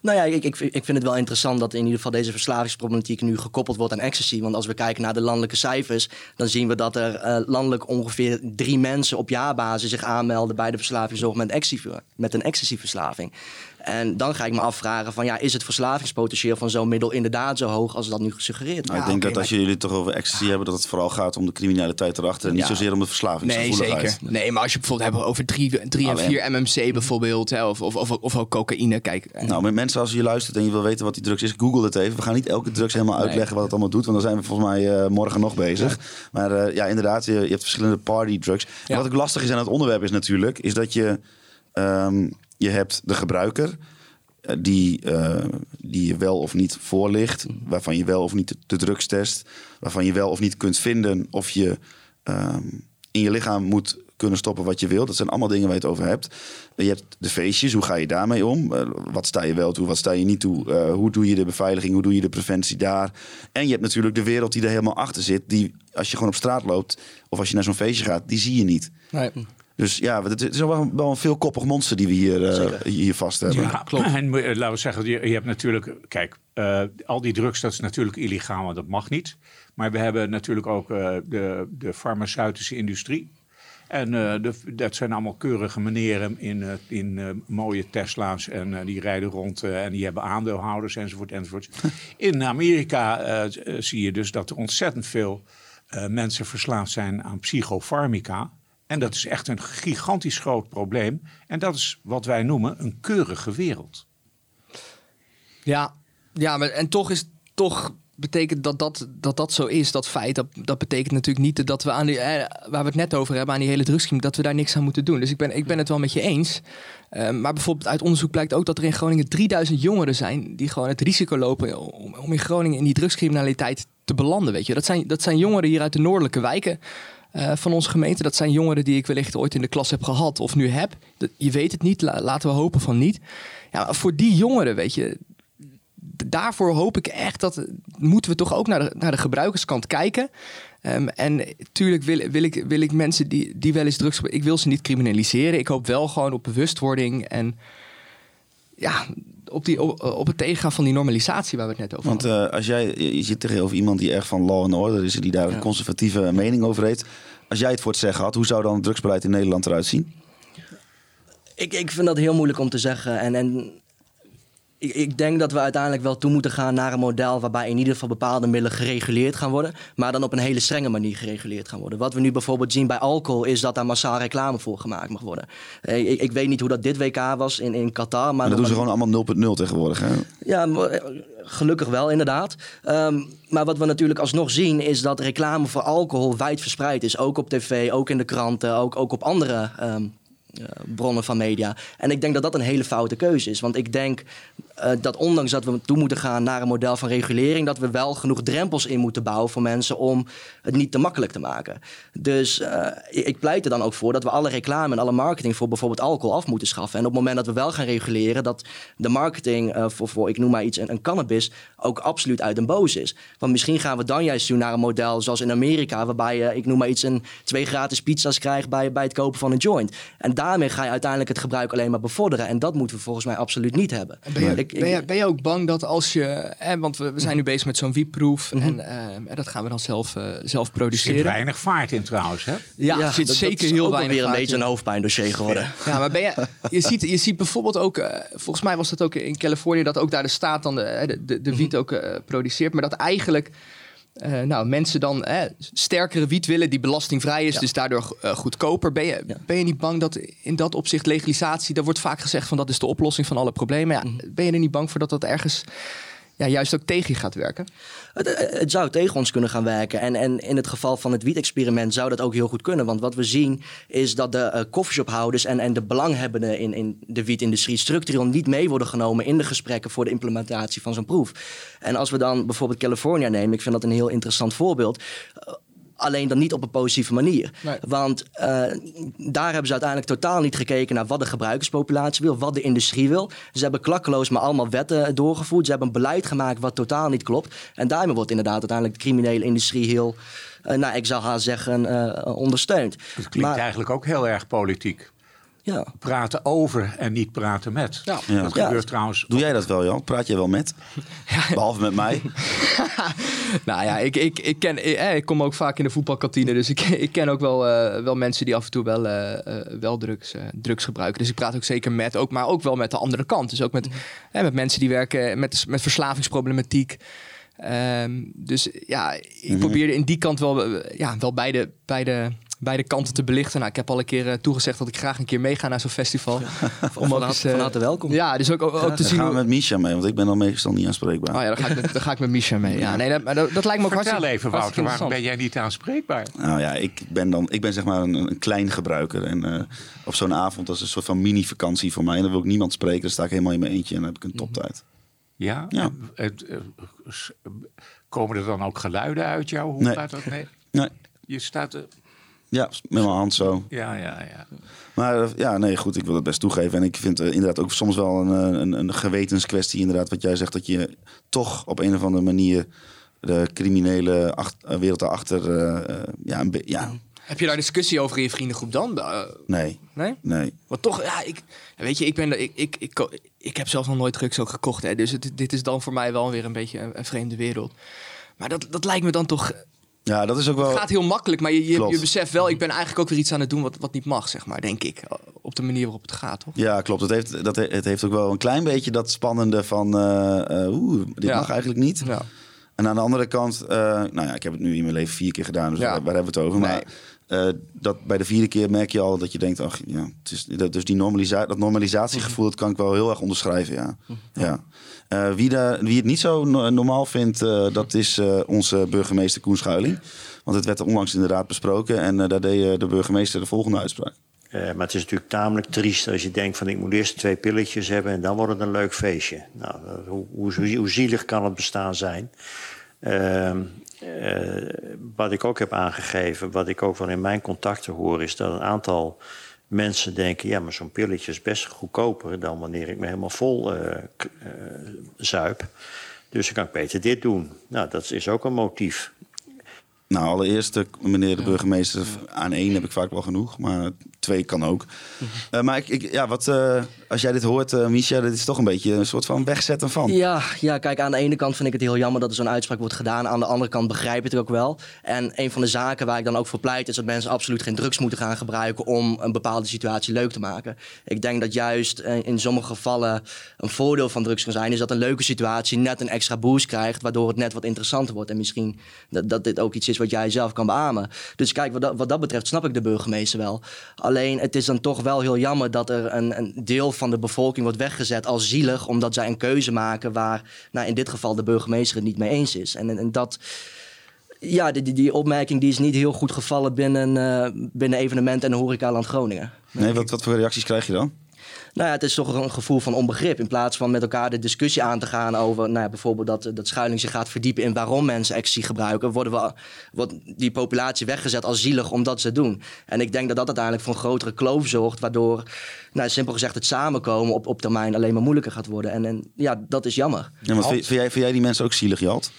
Nou ja, ik, ik, vind- ik vind het wel interessant dat in ieder geval deze verslavingsproblematiek nu gekoppeld wordt aan ecstasy. Want als we kijken naar de landelijke cijfers, dan zien we dat er eh, landelijk ongeveer drie mensen op jaarbasis zich aanmelden bij de verslavingszorg met, ecstasy, met een ecstasy-verslaving. En dan ga ik me afvragen van ja, is het verslavingspotentieel van zo'n middel inderdaad zo hoog als dat nu gesuggereerd Nou, wordt? ik denk dat als jullie het toch over ecstasy hebben, dat het vooral gaat om de criminaliteit erachter. En niet Ja. zozeer om de Nee, verslavingsgevoeligheid. zeker. Nee, maar als je bijvoorbeeld hebt over 3 en Alleen. 4 MMC bijvoorbeeld, hè, of, of, of, of ook cocaïne. Kijk, Nou, met mensen, als je luistert en je wil weten wat die drugs is, google het even. We gaan niet elke drugs helemaal Nee. uitleggen wat het allemaal doet, want dan zijn we volgens mij eh, morgen nog bezig. Maar eh, ja, inderdaad, je, je hebt verschillende party drugs. En Ja. wat ook lastig is aan het onderwerp is natuurlijk, is dat je, ehm, je hebt de gebruiker eh, die, eh, die je wel of niet voorligt, waarvan je wel of niet de, drugs test, waarvan je wel of niet kunt vinden of je ehm, in je lichaam moet kunnen stoppen wat je wil. Dat zijn allemaal dingen waar je het over hebt. Je hebt de feestjes, hoe ga je daarmee om? Eh, wat sta je wel toe, wat sta je niet toe? Hoe doe je de beveiliging, hoe doe je de preventie daar? En je hebt natuurlijk de wereld die er helemaal achter zit, die als je gewoon op straat loopt of als je naar zo'n feestje gaat, die zie je niet. nee. Dus ja, het is wel, wel een veelkoppig monster die we hier, eh, hier vast hebben. Ja, klopt. En laten we zeggen, je, je hebt natuurlijk, kijk, eh, al die drugs, dat is natuurlijk illegaal, want dat mag niet. Maar we hebben natuurlijk ook eh, de, de farmaceutische industrie. En eh, de, dat zijn allemaal keurige meneren in, eh, in eh, mooie Tesla's. En eh, die rijden rond eh, en die hebben aandeelhouders enzovoort enzovoort. (laughs) In Amerika zie je dus dat er ontzettend veel eh, mensen verslaafd zijn aan psychofarmica. En dat is echt een gigantisch groot probleem. En dat is wat wij noemen een keurige wereld. Ja, ja maar, en toch is toch betekent dat dat, dat dat zo is, dat feit, dat, dat betekent natuurlijk niet dat we aan die, eh, waar we het net over hebben, aan die hele drugsscheme, dat we daar niks aan moeten doen. Dus ik ben, ik ben het wel met je eens. Eh, maar bijvoorbeeld uit onderzoek blijkt ook dat er in Groningen 3000 jongeren zijn die gewoon het risico lopen om, om in Groningen in die drugscriminaliteit te belanden. Weet je. Dat, zijn, dat zijn jongeren hier uit de noordelijke wijken. Eh, van onze gemeente. Dat zijn jongeren die ik wellicht ooit in de klas heb gehad of nu heb. Je weet het niet, la- laten we hopen van niet. Ja, voor die jongeren, weet je, daarvoor hoop ik echt dat moeten we toch ook naar de, naar de gebruikerskant kijken. Ehm, en tuurlijk wil, wil, ik, wil ik mensen die, die wel eens drugs ik wil ze niet criminaliseren. Ik hoop wel gewoon op bewustwording en ja, op, die, op, op het tegengaan van die normalisatie waar we het net over Want hadden. eh, als jij, je zit tegenover iemand die echt van law and order is, en die daar een conservatieve mening over heeft. Als jij het voor het zeggen had, hoe zou dan het drugsbeleid in Nederland eruit zien? Ik, ik vind dat heel moeilijk om te zeggen. En, en ik, ik denk dat we uiteindelijk wel toe moeten gaan naar een model waarbij in ieder geval bepaalde middelen gereguleerd gaan worden, maar dan op een hele strenge manier gereguleerd gaan worden. Wat we nu bijvoorbeeld zien bij alcohol is dat daar massaal reclame voor gemaakt mag worden. Eh, Ik, ik weet niet hoe dat dit WK was in, in Qatar, maar Maar dat doen ze gewoon allemaal 0.0 tegenwoordig. Hè? ja, eh, gelukkig wel inderdaad. Ehm, maar wat we natuurlijk alsnog zien is dat reclame voor alcohol wijd verspreid is. Ook op tv, ook in de kranten, ook, ook op andere ehm, eh, bronnen van media. En ik denk dat dat een hele foute keuze is. Want ik denk eh, dat ondanks dat we toe moeten gaan naar een model van regulering, dat we wel genoeg drempels in moeten bouwen voor mensen om het niet te makkelijk te maken. Dus uh, ik pleit er dan ook voor dat we alle reclame en alle marketing voor bijvoorbeeld alcohol af moeten schaffen. En op het moment dat we wel gaan reguleren, dat de marketing uh, voor, voor, ik noem maar iets, een, een, cannabis ook absoluut uit een boos is. Want misschien gaan we dan juist doen naar een model zoals in Amerika, waarbij je, ik noem maar iets, een twee gratis pizza's krijgt bij, bij het kopen van een joint. En daarmee ga je uiteindelijk het gebruik alleen maar bevorderen. En dat moeten we volgens mij absoluut niet hebben. Ben je, ik, ben, je, ben je ook bang dat als je, hè, want we, we zijn nu bezig met zo'n wietproef mm -hmm. en uh, dat gaan we dan zelf, uh, zelf produceren. Er zit weinig vaart in trouwens, hè? Ja, ja er zit dat, zeker dat is heel ook weinig weer een beetje in. een hoofdpijndossier geworden. Ja, maar ben je, (laughs) je, ziet, je ziet bijvoorbeeld ook, uh, volgens mij was dat ook in Californië, dat ook daar de staat dan de, de, de, de wiet ook produceert, maar dat eigenlijk uh, nou, mensen dan eh, sterkere wiet willen die belastingvrij is, ja. dus daardoor uh, goedkoper. Ben je, ja. ben je niet bang dat in dat opzicht legalisatie, daar wordt vaak gezegd van dat is de oplossing van alle problemen. Ja, mm -hmm. Ben je er niet bang voor dat dat ergens ja, juist ook tegen je gaat werken? Het, het, zou tegen ons kunnen gaan werken. En, en in het geval van het wiet-experiment zou dat ook heel goed kunnen. Want wat we zien is dat de uh, koffieshophouders en, en de belanghebbenden in, in de wietindustrie structureel niet mee worden genomen in de gesprekken voor de implementatie van zo'n proef. En als we dan bijvoorbeeld California nemen, ik vind dat een heel interessant voorbeeld. Alleen dan niet op een positieve manier. Nee. Want uh, daar hebben ze uiteindelijk totaal niet gekeken naar wat de gebruikerspopulatie wil, wat de industrie wil. Ze hebben klakkeloos maar allemaal wetten doorgevoerd. Ze hebben een beleid gemaakt wat totaal niet klopt. En daarmee wordt inderdaad uiteindelijk de criminele industrie heel, uh, nou ik zou haar zeggen, uh, ondersteund. Het klinkt maar, eigenlijk ook heel erg politiek. Ja. Praten over en niet praten met. Ja. Ja. Dat Ja. gebeurt trouwens. Doe jij dat wel, Jan? Praat jij wel met? (laughs) Behalve met mij. (laughs) nou ja, ik, ik, ik, ken, ik, eh, ik kom ook vaak in de voetbalkantine. Dus ik, (laughs) ik ken ook wel, uh, wel mensen die af en toe wel, uh, wel drugs, drugs gebruiken. Dus ik praat ook zeker met, ook, maar ook wel met de andere kant. Dus ook met, mm. met mensen die werken met, met verslavingsproblematiek. Um, dus ja, ik Mhm. probeerde in die kant wel, ja, wel beide, beide, beide kanten te belichten. Nou, ik heb al een keer uh, toegezegd dat ik graag een keer meega naar zo'n festival. Om van, harte, van harte welkom. Ja, dus ook, ook, ook te Dan zien. gaan we met Misha mee, want ik ben dan meestal niet aanspreekbaar. Oh ja, dan ga ik met, dan ga ik met Misha mee. Ja, nee, dat, maar dat, dat lijkt me ook Vertel hartstikke even, Wouter, hartstikke waarom ben jij niet aanspreekbaar? Nou ja, ik ben dan, ik ben zeg maar een, een klein gebruiker. En eh, op zo'n avond, dat is een soort van mini-vakantie voor mij. En dan wil ik niemand spreken, dan sta ik helemaal in mijn eentje en dan heb ik een toptijd. Ja? Ja. En, eh, komen er dan ook geluiden uit jou? Hoe Nee. gaat dat? Nee. Nee, Je staat... ja, met mijn hand zo. Ja, ja, ja. Maar eh, ja, nee, goed, ik wil het best toegeven. En ik vind eh, inderdaad ook soms wel een, eh, een, een gewetenskwestie, inderdaad, wat jij zegt, dat je toch op een of andere manier de criminele ach- wereld daarachter, ja, een ja, Heb je daar discussie over in je vriendengroep dan? Uh, nee, nee? nee. Want toch, ja, ik, weet je, ik, ben, ik, ik, ik, ik, heb zelf nog nooit drugs ook gekocht. Hè, dus het, dit is dan voor mij wel weer een beetje een, een vreemde wereld. Maar dat, dat lijkt me dan toch... Ja, dat is ook wel... Het gaat heel makkelijk, maar je, je, beseft wel... ik ben eigenlijk ook weer iets aan het doen wat, wat niet mag, zeg maar, denk ik. Op de manier waarop het gaat, toch? Ja, klopt. Het heeft, dat, het heeft ook wel een klein beetje dat spannende van... eh, eh, Oeh, dit Ja. mag eigenlijk niet. Ja. En aan de andere kant, eh, nou ja, ik heb het nu in mijn leven vier keer gedaan, dus Ja. waar, waar hebben we het over? Nee. Maar eh, dat bij de vierde keer merk je al dat je denkt, ach ja, het is, dat, dus die normalisatie, dat normalisatiegevoel, dat kan ik wel heel erg onderschrijven, ja. ja. Eh, wie, de, wie het niet zo no- normaal vindt, eh, dat is onze burgemeester Koen Schuiling. Want het werd onlangs inderdaad besproken en daar deed de burgemeester de volgende uitspraak. Maar het is natuurlijk tamelijk triest als je denkt van ik moet eerst twee pilletjes hebben en dan wordt het een leuk feestje. Nou, hoe, hoe, hoe, hoe zielig kan het bestaan zijn? Eh, wat ik ook heb aangegeven, wat ik ook wel in mijn contacten hoor, is dat een aantal mensen denken: ja, maar zo'n pilletje is best goedkoper dan wanneer ik me helemaal vol eh, eh, zuip. Dus dan kan ik beter dit doen. Nou, dat is ook een motief. Nou, allereerst, eh, meneer de burgemeester, aan één heb ik vaak wel genoeg, maar twee kan ook. Eh, maar ik, ik, ja, wat, eh, als jij dit hoort, eh Misha, dit is toch een beetje een soort van wegzetten van. Ja, ja, kijk, aan de ene kant vind ik het heel jammer dat er zo'n uitspraak wordt gedaan. Aan de andere kant begrijp ik het ook wel. En een van de zaken waar ik dan ook voor pleit... is dat mensen absoluut geen drugs moeten gaan gebruiken... om een bepaalde situatie leuk te maken. Ik denk dat juist in sommige gevallen een voordeel van drugs kan zijn... is dat een leuke situatie net een extra boost krijgt... waardoor het net wat interessanter wordt. En misschien dat, dat dit ook iets is wat jij zelf kan beamen. Dus kijk, wat dat, wat dat betreft snap ik de burgemeester wel. Alleen, het is dan toch wel heel jammer... dat er een, een deel van de bevolking wordt weggezet als zielig... omdat zij een keuze maken waar, nou, in dit geval de burgemeester het niet mee eens is. En, en, dat, Ja, die, die, opmerking die is niet heel goed gevallen binnen, eh binnen evenementen en horecaland Groningen. Nee, wat, wat voor reacties krijg je dan? Nou ja, het is toch een gevoel van onbegrip. In plaats van met elkaar de discussie aan te gaan over nou ja, bijvoorbeeld dat, dat Schuiling zich gaat verdiepen in waarom mensen ecstasy gebruiken, worden we, wordt die populatie weggezet als zielig omdat ze het doen. En ik denk dat dat uiteindelijk voor een grotere kloof zorgt, waardoor, nou, simpel gezegd, het samenkomen op, op termijn alleen maar moeilijker gaat worden. En, en ja, dat is jammer. Ja, want vind, vind jij, vind jij die mensen ook zielig, Jalt?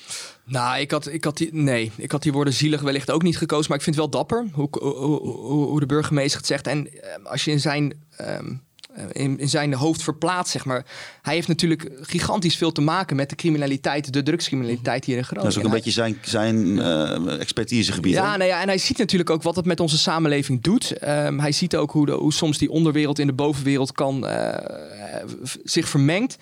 Nou, ik had, ik had die, nee, ik had die woorden zielig wellicht ook niet gekozen, maar ik vind het wel dapper hoe, hoe, hoe, hoe de burgemeester het zegt. En eh, als je in zijn, ehm, in, in zijn hoofd verplaatst, zeg maar, hij heeft natuurlijk gigantisch veel te maken met de criminaliteit, de drugscriminaliteit hier in Groningen. Dat is ook een En beetje zijn, zijn eh, expertisegebied. Ja, nou ja, en hij ziet natuurlijk ook wat het met onze samenleving doet. Ehm, hij ziet ook hoe, de, hoe soms die onderwereld in de bovenwereld kan, eh, zich vermengt.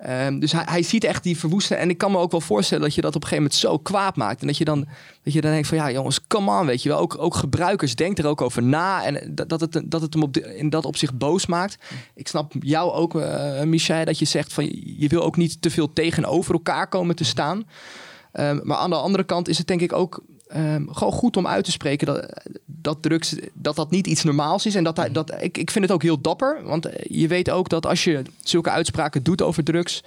Ehm, dus hij, hij ziet echt die verwoesten. En ik kan me ook wel voorstellen dat je dat op een gegeven moment zo kwaad maakt. En dat je dan, dat je dan denkt van ja jongens, come on, weet je wel. Ook, ook gebruikers, denk er ook over na. En dat, dat, het, dat het hem op in dat opzicht boos maakt. Ik snap jou ook, eh Michel, dat je zegt van je wil ook niet te veel tegenover elkaar komen te staan. Ehm, maar aan de andere kant is het denk ik ook ehm, gewoon goed om uit te spreken dat, dat drugs dat dat niet iets normaals is. En dat, hij, dat ik, ik vind het ook heel dapper. Want eh, je weet ook dat als je zulke uitspraken doet over drugs.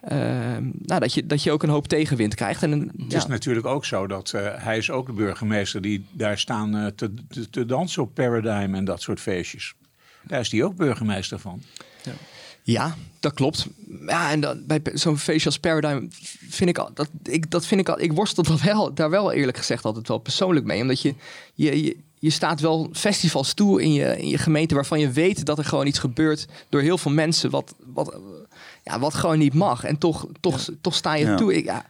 ehm, nou, dat, je, dat je ook een hoop tegenwind krijgt. En een, Het ja. is natuurlijk ook zo dat eh, hij is ook de burgemeester die daar staan eh, te, te, te dansen op Paradigm en dat soort feestjes. Daar is hij ook burgemeester van. Ja, dat klopt. Ja, en dan, bij zo'n feestje als Paradigm vind ik al, dat ik dat vind ik al, ik worstel dat wel, daar wel eerlijk gezegd altijd wel persoonlijk mee, omdat je je, je, je staat wel festivals toe in je, in je gemeente waarvan je weet dat er gewoon iets gebeurt door heel veel mensen wat, wat, ja, wat gewoon niet mag. En toch, toch, toch sta je Ja. toe. Ik, ja,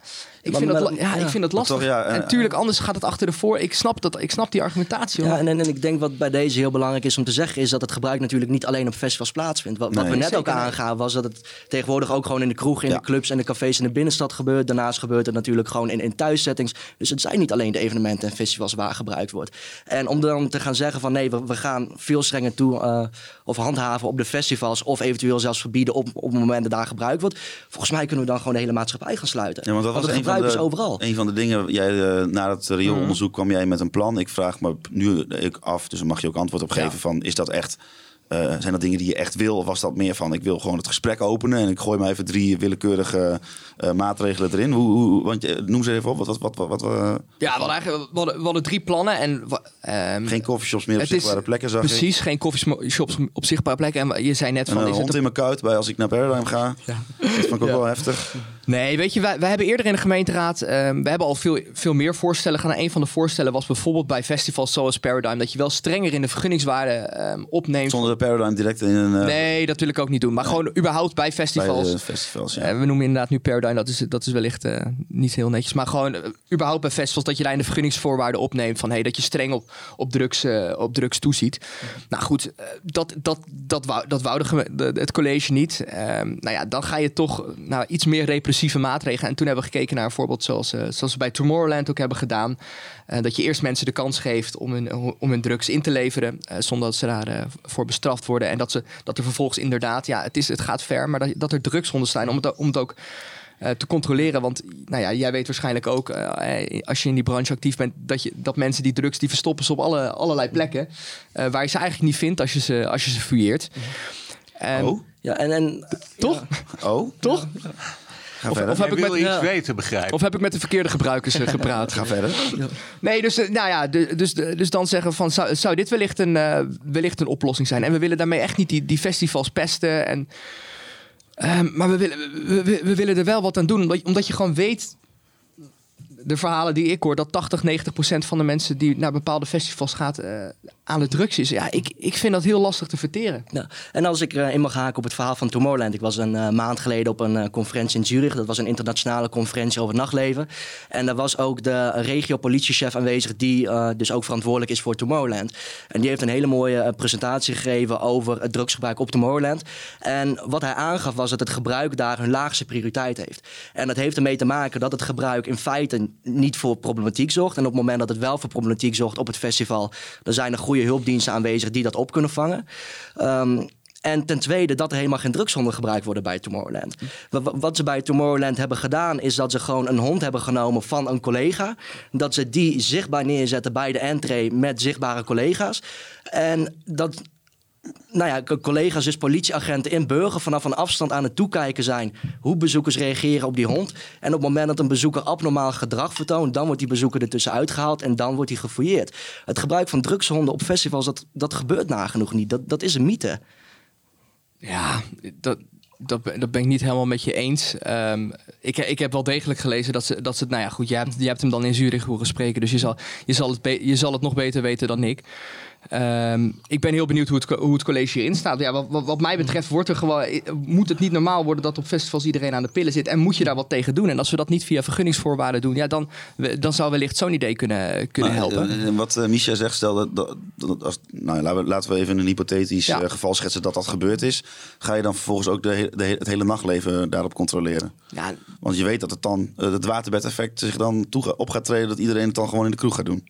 ik, Maar vind la- ja, ja. ik vind dat lastig. toch, ja, eh, en tuurlijk, anders gaat het achter de voor. Ik snap, dat, ik snap die argumentatie. hoor. Ja, en, en, en ik denk wat bij deze heel belangrijk is om te zeggen, is dat het gebruik natuurlijk niet alleen op festivals plaatsvindt. Wat, we net ook niet. aangaven, was dat het tegenwoordig ook gewoon in de kroegen, in Ja. de clubs en de cafés in de binnenstad gebeurt. Daarnaast gebeurt het natuurlijk gewoon in, in thuissettings. Dus het zijn niet alleen de evenementen en festivals waar gebruikt wordt. En om dan te gaan zeggen van nee, we, we gaan veel strenger toe eh, of handhaven op de festivals of eventueel zelfs verbieden op, op het moment dat daar gebruikt wordt. Volgens mij kunnen we dan gewoon de hele maatschappij gaan sluiten. Ja, want dat was het een van, de, overal. een van de dingen. Jij, eh, na het rioolonderzoek kwam jij met een plan. Ik vraag me nu ik af, dus daar mag je ook antwoord op geven. Van, is dat echt, eh, zijn dat dingen die je echt wil? Of was dat meer van, ik wil gewoon het gesprek openen... en ik gooi maar even drie willekeurige eh, maatregelen erin? Hoe, hoe, want je, noem ze even op. Wat, wat, wat, wat, eh, Ja, we hadden, eigenlijk, we hadden, we hadden drie plannen. En, ehm, geen coffeeshops meer op is- zichtbare plekken, zag ik. Precies, geen coffeeshops op zichtbare plekken. En je zei net En van... een is het in mijn kuit bij als ik naar Paradigm ga. Dat vond ik ook wel heftig. Nee, weet je, wij, wij hebben eerder in de gemeenteraad... ehm, we hebben al veel, veel meer voorstellen gedaan. Een van de voorstellen was bijvoorbeeld bij festivals zoals Paradigm... dat je wel strenger in de vergunningswaarde ehm, opneemt. Zonder de Paradigm direct in een... eh, Nee, dat wil ik ook niet doen. Maar gewoon überhaupt bij bij festivals. de festivals, ja. Eh, we noemen inderdaad nu Paradigm, dat is, dat is wellicht eh, niet heel netjes. Maar gewoon überhaupt bij festivals dat je daar in de vergunningsvoorwaarden opneemt. Van hey, dat je streng op, op, drugs, op drugs toeziet. Nou goed, dat, dat, dat, wou, dat wou de het college niet. Ehm, nou ja, dan ga je toch naar iets meer repressieve maatregelen. En toen hebben we gekeken naar een voorbeeld zoals, eh, zoals we bij Tomorrowland ook hebben gedaan. Eh, dat je eerst mensen de kans geeft om hun, om hun drugs in te leveren. eh, zonder dat ze daarvoor voor bestraft worden. En dat, ze, dat er vervolgens inderdaad, ja, het, is, het gaat ver, maar dat, dat er drugshonden zijn om het, om het ook eh, te controleren. Want nou ja, jij weet waarschijnlijk ook, eh, als je in die branche actief bent, dat, je, dat mensen die drugs die verstoppen ze op alle, allerlei plekken. eh, waar je ze eigenlijk niet vindt als je ze, als je ze fouilleert. En- Oh? Ja, en, en Toch? Oh? Toch? Ga Of- verder. of heb ik wil met- iets ja. weten, begrijp Of heb ik met de verkeerde gebruikers eh, gepraat? Ga verder. Nee, dus, eh, nou ja, dus, dus dan zeggen van zou, zou dit wellicht een, eh, wellicht een oplossing zijn? En we willen daarmee echt niet die, die festivals pesten. En, ehm, maar we willen, we, we- we willen er wel wat aan doen, omdat, omdat je gewoon weet. De verhalen die ik hoor, dat 80, 90 procent van de mensen die naar bepaalde festivals gaat eh, aan de drugs is. Ja, ik, ik vind dat heel lastig te verteren. En als ik eh, in mag haken op het verhaal van Tomorrowland. Ik was een eh, maand geleden op een eh, conferentie in Zurich. Dat was een internationale conferentie over het nachtleven. En daar was ook de regio-politiechef aanwezig... die dus ook verantwoordelijk is voor Tomorrowland. En die heeft een hele mooie presentatie gegeven... over het drugsgebruik op Tomorrowland. En wat hij aangaf was dat het gebruik daar hun laagste prioriteit heeft. En dat heeft ermee te maken dat het gebruik in feite niet voor problematiek zorgt. En op het moment dat het wel voor problematiek zorgt op het festival... dan zijn er goede hulpdiensten aanwezig die dat op kunnen vangen. Ehm, En ten tweede dat er helemaal geen drugshonden gebruikt worden bij Tomorrowland. Wa- wa- Wat ze bij Tomorrowland hebben gedaan is dat ze gewoon een hond hebben genomen van een collega. Dat ze die zichtbaar neerzetten bij de entree met zichtbare collega's. En dat nou ja, co- collega's, dus politieagenten in Burger vanaf een afstand aan het toekijken zijn hoe bezoekers reageren op die hond. En op het moment dat een bezoeker abnormaal gedrag vertoont, dan wordt die bezoeker ertussen uitgehaald en dan wordt hij gefouilleerd. Het gebruik van drugshonden op festivals, dat, dat gebeurt nagenoeg niet. Dat, dat is een mythe. Ja, dat, dat, ben- ik niet helemaal met je eens. Ehm, ik, ik heb wel degelijk gelezen dat ze, dat ze nou ja, goed, jij hebt, hebt hem dan in Zurich horen spreken, dus je zal, je zal, het, je zal het nog beter weten dan ik. Ehm, ik ben heel benieuwd hoe het, hoe het college hierin staat. Ja, wat, mij betreft wordt er gewoon, eh, moet het niet normaal worden dat op festivals iedereen aan de pillen zit. En moet je daar wat tegen doen. En als we dat niet via vergunningsvoorwaarden doen, ja, dan, dan zou wellicht zo'n idee kunnen, kunnen Maar, helpen. eh, wat eh, Misha zegt, stel dat, dat, dat als, nou, laten, we, laten we even een hypothetisch Ja. geval schetsen dat dat gebeurd is. Ga je dan vervolgens ook de, he- de, he- het hele nachtleven daarop controleren? ja, Want je weet dat het dan eh, het waterbedeffect zich dan toe, op gaat treden dat iedereen het dan gewoon in de kroeg gaat doen.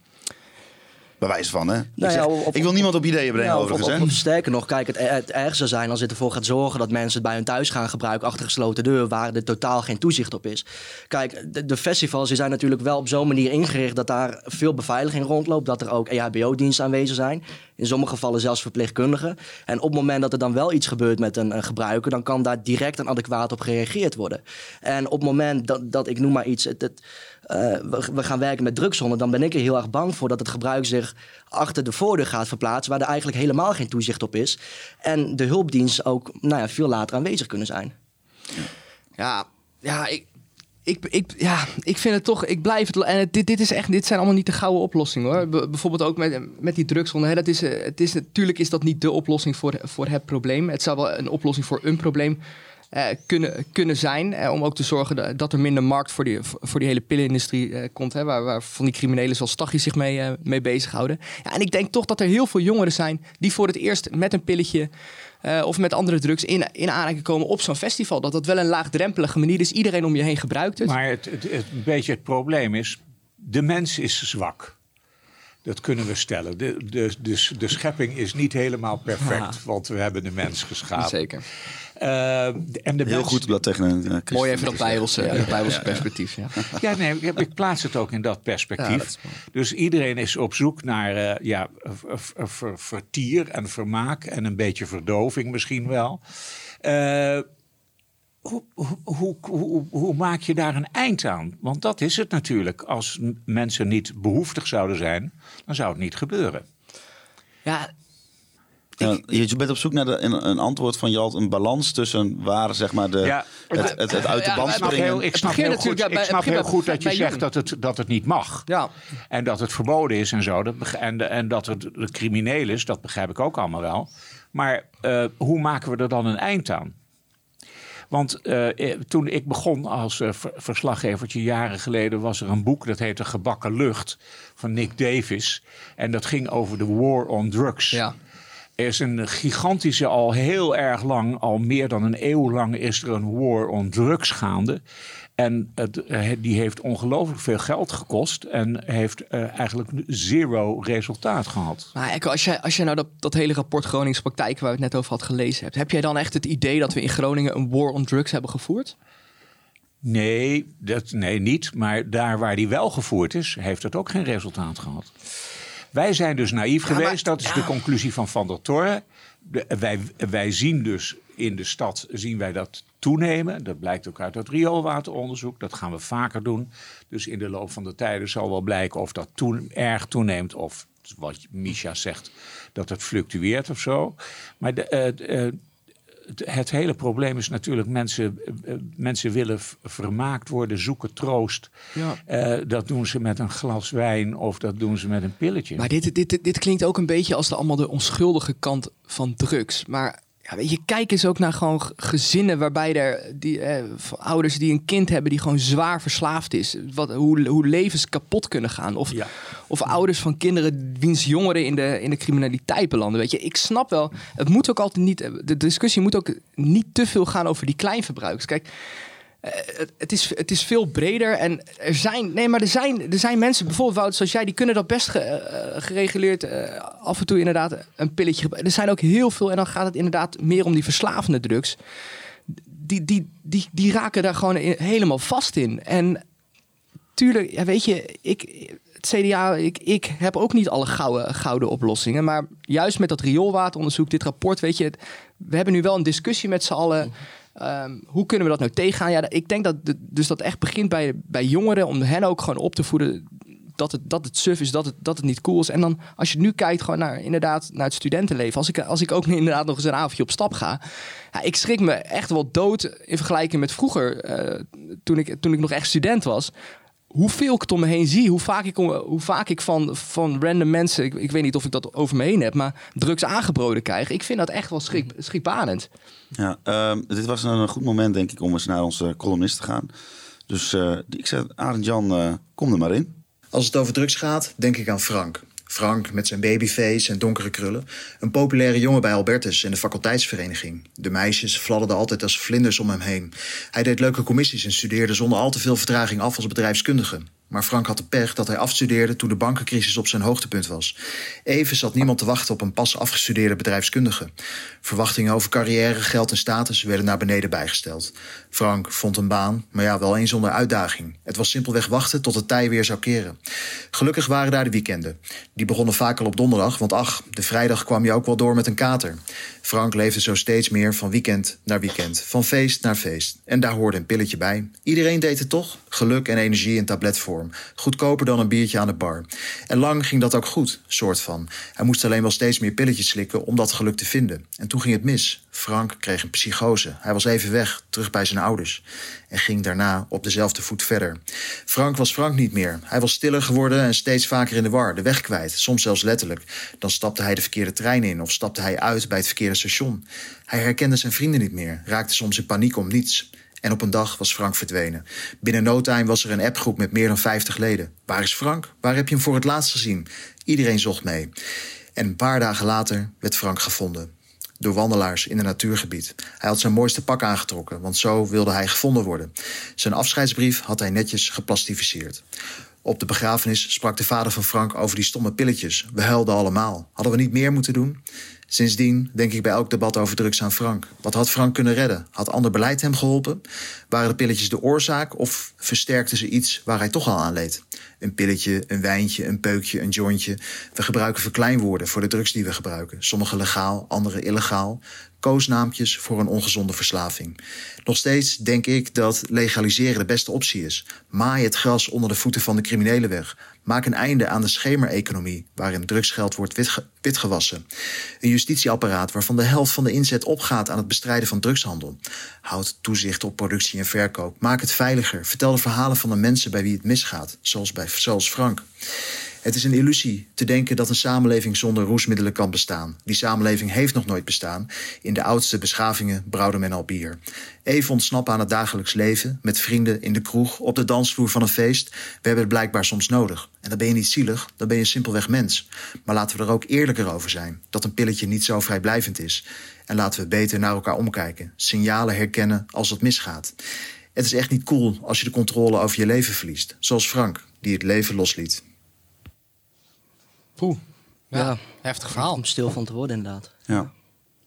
Bij wijze van, hè? Nou ik, ja, zeg- op- ik wil niemand op ideeën brengen, of- overigens. sterker nog, kijk, het, het ergste zou zijn als dit ervoor gaat zorgen dat mensen het bij hun thuis gaan gebruiken achter gesloten deur, waar er totaal geen toezicht op is. Kijk, de, de festivals die zijn natuurlijk wel op zo'n manier ingericht dat daar veel beveiliging rondloopt, dat er ook EHBO-diensten aanwezig zijn. In sommige gevallen zelfs verpleegkundigen. En op het moment dat er dan wel iets gebeurt met een, een gebruiker, dan kan daar direct en adequaat op gereageerd worden. En op het moment dat, dat ik noem maar iets, het, het, we, we gaan werken met drugshonden, dan ben ik er heel erg bang voor dat het gebruik zich achter de voordeur gaat verplaatsen, waar er eigenlijk helemaal geen toezicht op is. En de hulpdiensten ook nou ja, veel later aanwezig kunnen zijn. Ja, ja, ik, ik, ik, ja, ik vind het toch, ik blijf het. En dit, dit, is echt, dit zijn allemaal niet de gouden oplossingen hoor. Bijvoorbeeld ook met, met die drugshonden. Hè, dat is, eh, het is, natuurlijk is dat niet de oplossing voor, voor het probleem. Het zou wel een oplossing voor een probleem eh, kunnen, kunnen zijn. eh, om ook te zorgen dat, er minder markt voor die, voor die hele pillenindustrie eh, komt. Hè, waar, waar van die criminelen zoals Staghi zich mee, mee bezighouden. Ja, en ik denk toch dat er heel veel jongeren zijn die voor het eerst met een pilletje. of met andere drugs in, in aanraking komen op zo'n festival. Dat dat wel een laagdrempelige manier is. Iedereen om je heen gebruikt het. Maar het, het, het, een beetje het probleem is, de mens is zwak. Dat kunnen we stellen. De, de, de, de schepping is niet helemaal perfect, want we hebben de mens geschapen. Zeker. Eh, en de Heel goed om dat tegen een uh, Mooi even dat bijbelse, bijbelse perspectief. Ja. (laughs) Ja, nee, ik, ik plaats het ook in dat Ja, perspectief. dus iedereen is op zoek naar eh, ja, ver- ver- ver- vertier en vermaak en een beetje verdoving misschien wel. Eh, hoe, hoe, hoe, hoe, maak je daar een eind aan? Want dat is het natuurlijk. Als mensen niet behoeftig zouden zijn, dan zou het niet gebeuren. ja, Ja, je bent op zoek naar de, een, een antwoord van Jalt, een balans tussen waar zeg maar de, Ja. het, het, het uit de band maar- Ik snap springen. heel, ik snap heel goed, ik snap heel dat je zegt dat het, dat het niet mag. ja. En dat het verboden is en zo. Dat en, en dat het crimineel is, dat begrijp ik ook allemaal wel. Maar eh, hoe maken we er dan een eind aan? Want eh, eh, toen ik begon als ver- verslaggevertje jaren geleden... was er een boek dat heette Gebakken Lucht van Nick Davis. En dat ging over de war on drugs. Ja. Er is een gigantische, al heel erg lang, al meer dan een eeuw lang, is er een war on drugs gaande. En het, eh, die heeft ongelooflijk veel geld gekost en heeft eh, eigenlijk zero resultaat gehad. Maar Echo, als jij, als jij nou dat, dat hele rapport Groningse praktijk waar we het net over had gelezen hebt, heb jij dan echt het idee dat we in Groningen een war on drugs hebben gevoerd? Nee, dat, nee, niet. Maar daar waar die wel gevoerd is, heeft het ook geen resultaat gehad. Wij zijn dus naïef geweest. dat is de conclusie van Van der Torre. De- wij, wij zien dus in de stad zien wij dat toenemen. Dat blijkt ook uit het rioolwateronderzoek. Dat gaan we vaker doen. Dus in de loop van de tijden zal wel blijken of dat toen erg toeneemt. Of wat Misha zegt, dat het fluctueert of zo. Maar de, eh, eh, het, hele probleem is natuurlijk mensen, eh, eh, mensen willen vermaakt worden, zoeken troost. Ja. Eh, dat doen ze met een glas wijn of dat doen ze met een pilletje. Maar dit, dit, dit, dit klinkt ook een beetje als de, allemaal de onschuldige kant van drugs. Maar ja, weet je, kijk eens ook naar gewoon gezinnen waarbij er die, eh, ouders die een kind hebben die gewoon zwaar verslaafd is. Wat, hoe, hoe levens kapot kunnen gaan. Of, Ja. of ouders van kinderen wiens jongeren in de, in de criminaliteit belanden. Weet je, ik snap wel, het moet ook altijd niet, de discussie moet ook niet te veel gaan over die kleinverbruikers. Kijk, het, het is, het is veel breder. En er zijn, nee, maar er zijn, er zijn mensen, bijvoorbeeld zoals jij, die kunnen dat best eh, gereguleerd eh, af en toe inderdaad een pilletje. Er zijn ook heel veel, en dan gaat het inderdaad meer om die verslavende drugs. Die, die, die, die raken daar gewoon helemaal vast in. En tuurlijk, ja, weet je, ik, het CDA, ik, ik heb ook niet alle gouden, gouden oplossingen. Maar juist met dat rioolwateronderzoek, dit rapport, weet je, we hebben nu wel een discussie met z'n allen. Ehm, hoe kunnen we dat nou tegengaan? Ja, ik denk dat dus dat echt begint bij, bij jongeren om hen ook gewoon op te voeden dat het, dat het suf is, dat het, dat het niet cool is. En dan als je nu kijkt gewoon naar, inderdaad, naar het studentenleven. Als ik, als ik ook (laughs) inderdaad nog eens een avondje op stap ga. Ja, ik schrik me echt wel dood in vergelijking met vroeger, eh, toen, ik, toen ik nog echt student was. Hoeveel ik het om me heen zie, hoe vaak ik, om- hoe vaak ik van, van random mensen, ik, ik weet niet of ik dat over me heen heb, maar drugs aangeboden krijg. Ik vind dat echt wel schrik, schrikbarend. Ja, ehm, dit was een goed moment, denk ik, om eens naar onze columnist te gaan. Dus eh, ik zeg, Arend Jan, eh, kom er maar in. Als het over drugs gaat, denk ik aan Frank. Frank met zijn babyface en donkere krullen. Een populaire jongen bij Albertus in de faculteitsvereniging. De meisjes fladderden altijd als vlinders om hem heen. Hij deed leuke commissies en studeerde zonder al te veel vertraging af als bedrijfskundige. Maar Frank had de pech dat hij afstudeerde toen de bankencrisis op zijn hoogtepunt was. Even zat niemand te wachten op een pas afgestudeerde bedrijfskundige. Verwachtingen over carrière, geld en status werden naar beneden bijgesteld. Frank vond een baan, maar ja, wel een zonder uitdaging. Het was simpelweg wachten tot het tij weer zou keren. Gelukkig waren daar de weekenden. Die begonnen vaak al op donderdag, want ach, de vrijdag kwam je ook wel door met een kater. Frank leefde zo steeds meer van weekend naar weekend, van feest naar feest. En daar hoorde een pilletje bij. Iedereen deed het toch? Geluk en energie in tabletvorm. Goedkoper dan een biertje aan de bar. En lang ging dat ook goed, soort van. Hij moest alleen wel steeds meer pilletjes slikken om dat geluk te vinden. En toen ging het mis. Frank kreeg een psychose. Hij was even weg, terug bij zijn ouders. En ging daarna op dezelfde voet verder. Frank was Frank niet meer. Hij was stiller geworden en steeds vaker in de war, de weg kwijt, soms zelfs letterlijk. Dan stapte hij de verkeerde trein in of stapte hij uit bij het verkeerde station. Hij herkende zijn vrienden niet meer, raakte soms in paniek om niets. En op een dag was Frank verdwenen. Binnen no time was er een appgroep met meer dan 50 leden. Waar is Frank? Waar heb je hem voor het laatst gezien? Iedereen zocht mee. En een paar dagen later werd Frank gevonden. Door wandelaars in een natuurgebied. Hij had zijn mooiste pak aangetrokken, want zo wilde hij gevonden worden. Zijn afscheidsbrief had hij netjes geplastificeerd. Op de begrafenis sprak de vader van Frank over die stomme pilletjes. We huilden allemaal. Hadden we niet meer moeten doen? Sindsdien denk ik bij elk debat over drugs aan Frank. Wat had Frank kunnen redden? Had ander beleid hem geholpen? Waren de pilletjes de oorzaak of versterkten ze iets waar hij toch al aan leed? Een pilletje, een wijntje, een peukje, een jointje. We gebruiken verkleinwoorden voor de drugs die we gebruiken. Sommige legaal, andere illegaal. Koosnaampjes voor een ongezonde verslaving. Nog steeds denk ik dat legaliseren de beste optie is. Maai het gras onder de voeten van de criminelen weg. Maak een einde aan de schemereconomie, waarin drugsgeld wordt witge- witgewassen. Een justitieapparaat waarvan de helft van de inzet opgaat aan het bestrijden van drugshandel. Houd toezicht op productie en verkoop. Maak het veiliger. Vertel de verhalen van de mensen bij wie het misgaat, zoals, bij, zoals Frank. Het is een illusie te denken dat een samenleving zonder roesmiddelen kan bestaan. Die samenleving heeft nog nooit bestaan. In de oudste beschavingen brouwde men al bier. Even ontsnappen aan het dagelijks leven, met vrienden in de kroeg, op de dansvloer van een feest. We hebben het blijkbaar soms nodig. En dan ben je niet zielig, dan ben je simpelweg mens. Maar laten we er ook eerlijker over zijn, dat een pilletje niet zo vrijblijvend is. En laten we beter naar elkaar omkijken, signalen herkennen als het misgaat. Het is echt niet cool als je de controle over je leven verliest, zoals Frank, die het leven losliet. Poeh. Ja, Ja. heftig verhaal. Om stil van te worden, inderdaad. Ja.